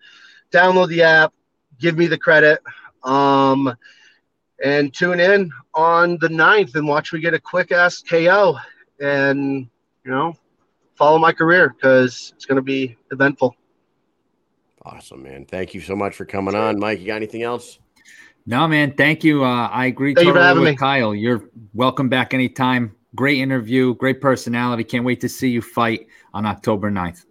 Speaker 4: Download the app, give me the credit, um, and tune in on the 9th and watch me get a quick ass KO and, you know, follow my career because it's going to be eventful.
Speaker 1: Awesome, man. Thank you so much for coming on. Mike, you got anything else?
Speaker 2: No, man. Thank you. Uh, I agree
Speaker 4: Thank you for
Speaker 2: totally
Speaker 4: having
Speaker 2: with
Speaker 4: me.
Speaker 2: Kyle. You're welcome back anytime. Great interview, great personality. Can't wait to see you fight on October 9th.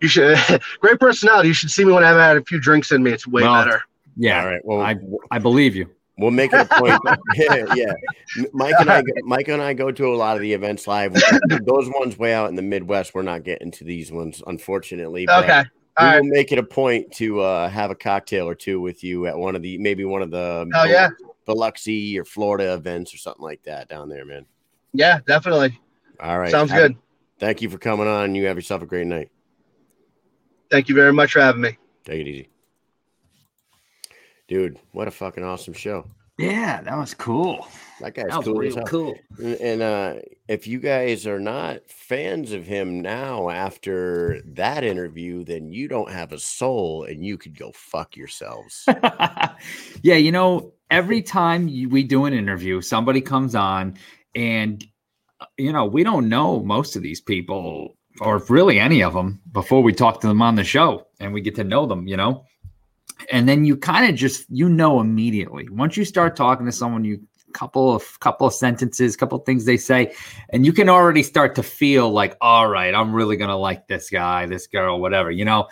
Speaker 4: You should, [LAUGHS] great personality. You should see me when I've had a few drinks in me. It's way
Speaker 2: Well,
Speaker 4: better.
Speaker 2: Yeah,
Speaker 1: All right. Well,
Speaker 2: I I believe you.
Speaker 1: We'll make it a point. [LAUGHS] [LAUGHS] yeah, yeah. Mike and I, Mike and I go to a lot of the events live. Those ones way out in the Midwest, we're not getting to these ones, unfortunately. but
Speaker 4: Okay.
Speaker 1: We
Speaker 4: All right.
Speaker 1: will make it a point to uh, have a cocktail or two with you at one of the maybe one of the
Speaker 4: Hell yeah.
Speaker 1: Biloxi or Florida events or something like that down there, man.
Speaker 4: Yeah, definitely.
Speaker 1: All right.
Speaker 4: Sounds
Speaker 1: Have-
Speaker 4: good.
Speaker 1: Thank you for coming on. You have yourself a great night.
Speaker 4: Thank you very much for having me.
Speaker 1: Take it easy. Dude, what a fucking awesome show.
Speaker 2: Yeah, that was cool.
Speaker 1: That guy's
Speaker 2: That
Speaker 1: cool
Speaker 2: real cool.
Speaker 1: And- And uh, if you guys are not fans of him now after that interview, then you don't have a soul and you could go fuck yourselves. [LAUGHS]
Speaker 2: yeah, you know, every time you, we do an interview, somebody comes on and uh, you know we don't know most of these people or really any of them before we talk to them on the show and we get to know them. You know, and then you kind of just you know immediately once you start talking to someone you couple of couple of sentences couple of things they say and you can already start to feel like all right i'm really gonna like this guy this girl whatever you know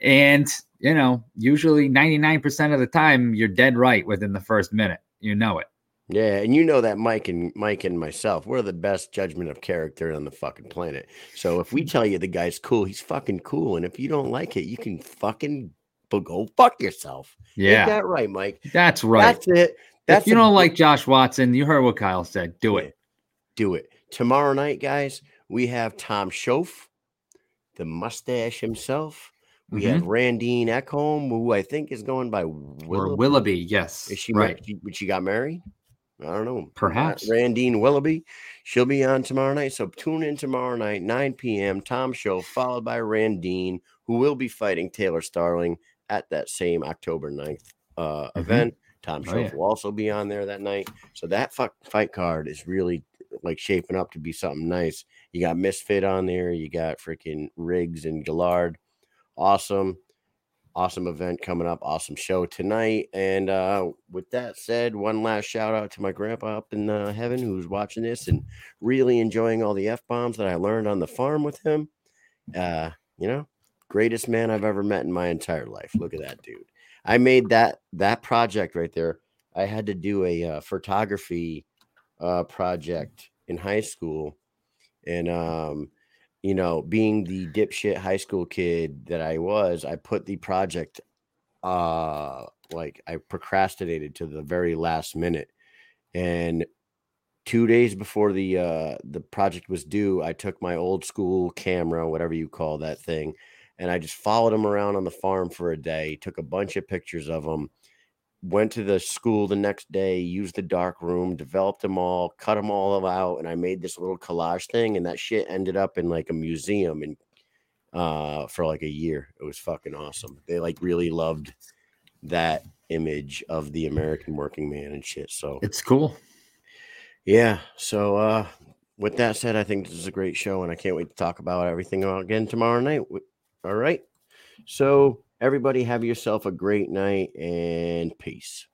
Speaker 2: and you know usually 99% of the time you're dead right within the first minute you know it
Speaker 1: yeah, and you know that Mike and Mike and myself, we're the best judgment of character on the fucking planet. So if we tell you the guy's cool, he's fucking cool. And if you don't like it, you can fucking go fuck yourself.
Speaker 2: yeah
Speaker 1: Ain't that right, Mike?
Speaker 2: that's right
Speaker 1: That's it. That's
Speaker 2: if you don't like josh watson you heard what kyle said do it
Speaker 1: do it. Tomorrow night, guys, we have Tom Schoaf, the mustache himself. We have Randine Ekholm, who I think is going by
Speaker 2: or
Speaker 1: Willoughby.
Speaker 2: willoughby yes
Speaker 1: Is she
Speaker 2: right?
Speaker 1: She, but she got married. I don't know.
Speaker 2: Perhaps.
Speaker 1: Randine Willoughby. She'll be on tomorrow night. So tune in tomorrow night, 9 p.m. Tom Show, followed by Randine, who will be fighting Taylor Starling at that same October 9th uh,
Speaker 2: Mhm.
Speaker 1: event. Tom
Speaker 2: Oh, yeah.
Speaker 1: will also be on there that night. So that fuck fight card is really like shaping up to be something nice. You got Misfit on there. You got freaking Riggs and Guillard. Awesome awesome event coming up awesome show tonight and uh with that said one last shout out to my grandpa up in uh, heaven who's watching this and really enjoying all the f-bombs that i learned on the farm with him uh you know greatest man i've ever met in my entire life look at that dude i made that that project right there i had to do a uh, photography uh project in high school and um you know, being the dipshit high school kid that I was, I put the project uh like I procrastinated to the very last minute. And 2 days before the uh the project was due, I took my old school camera, whatever you call that thing, and I just followed him around on the farm for a day, took a bunch of pictures of him, went to the school the next day, used the dark room, developed them all, cut them all out, and I made this little collage thing, and that shit ended up in like a museum and uh for like a year. It was fucking awesome. They like really loved that image of the American working man and shit. So
Speaker 2: it's cool
Speaker 1: yeah. So uh with that said, I think this is a great show and I can't wait to talk about everything again tomorrow night. All right. So everybody have yourself a great night and peace.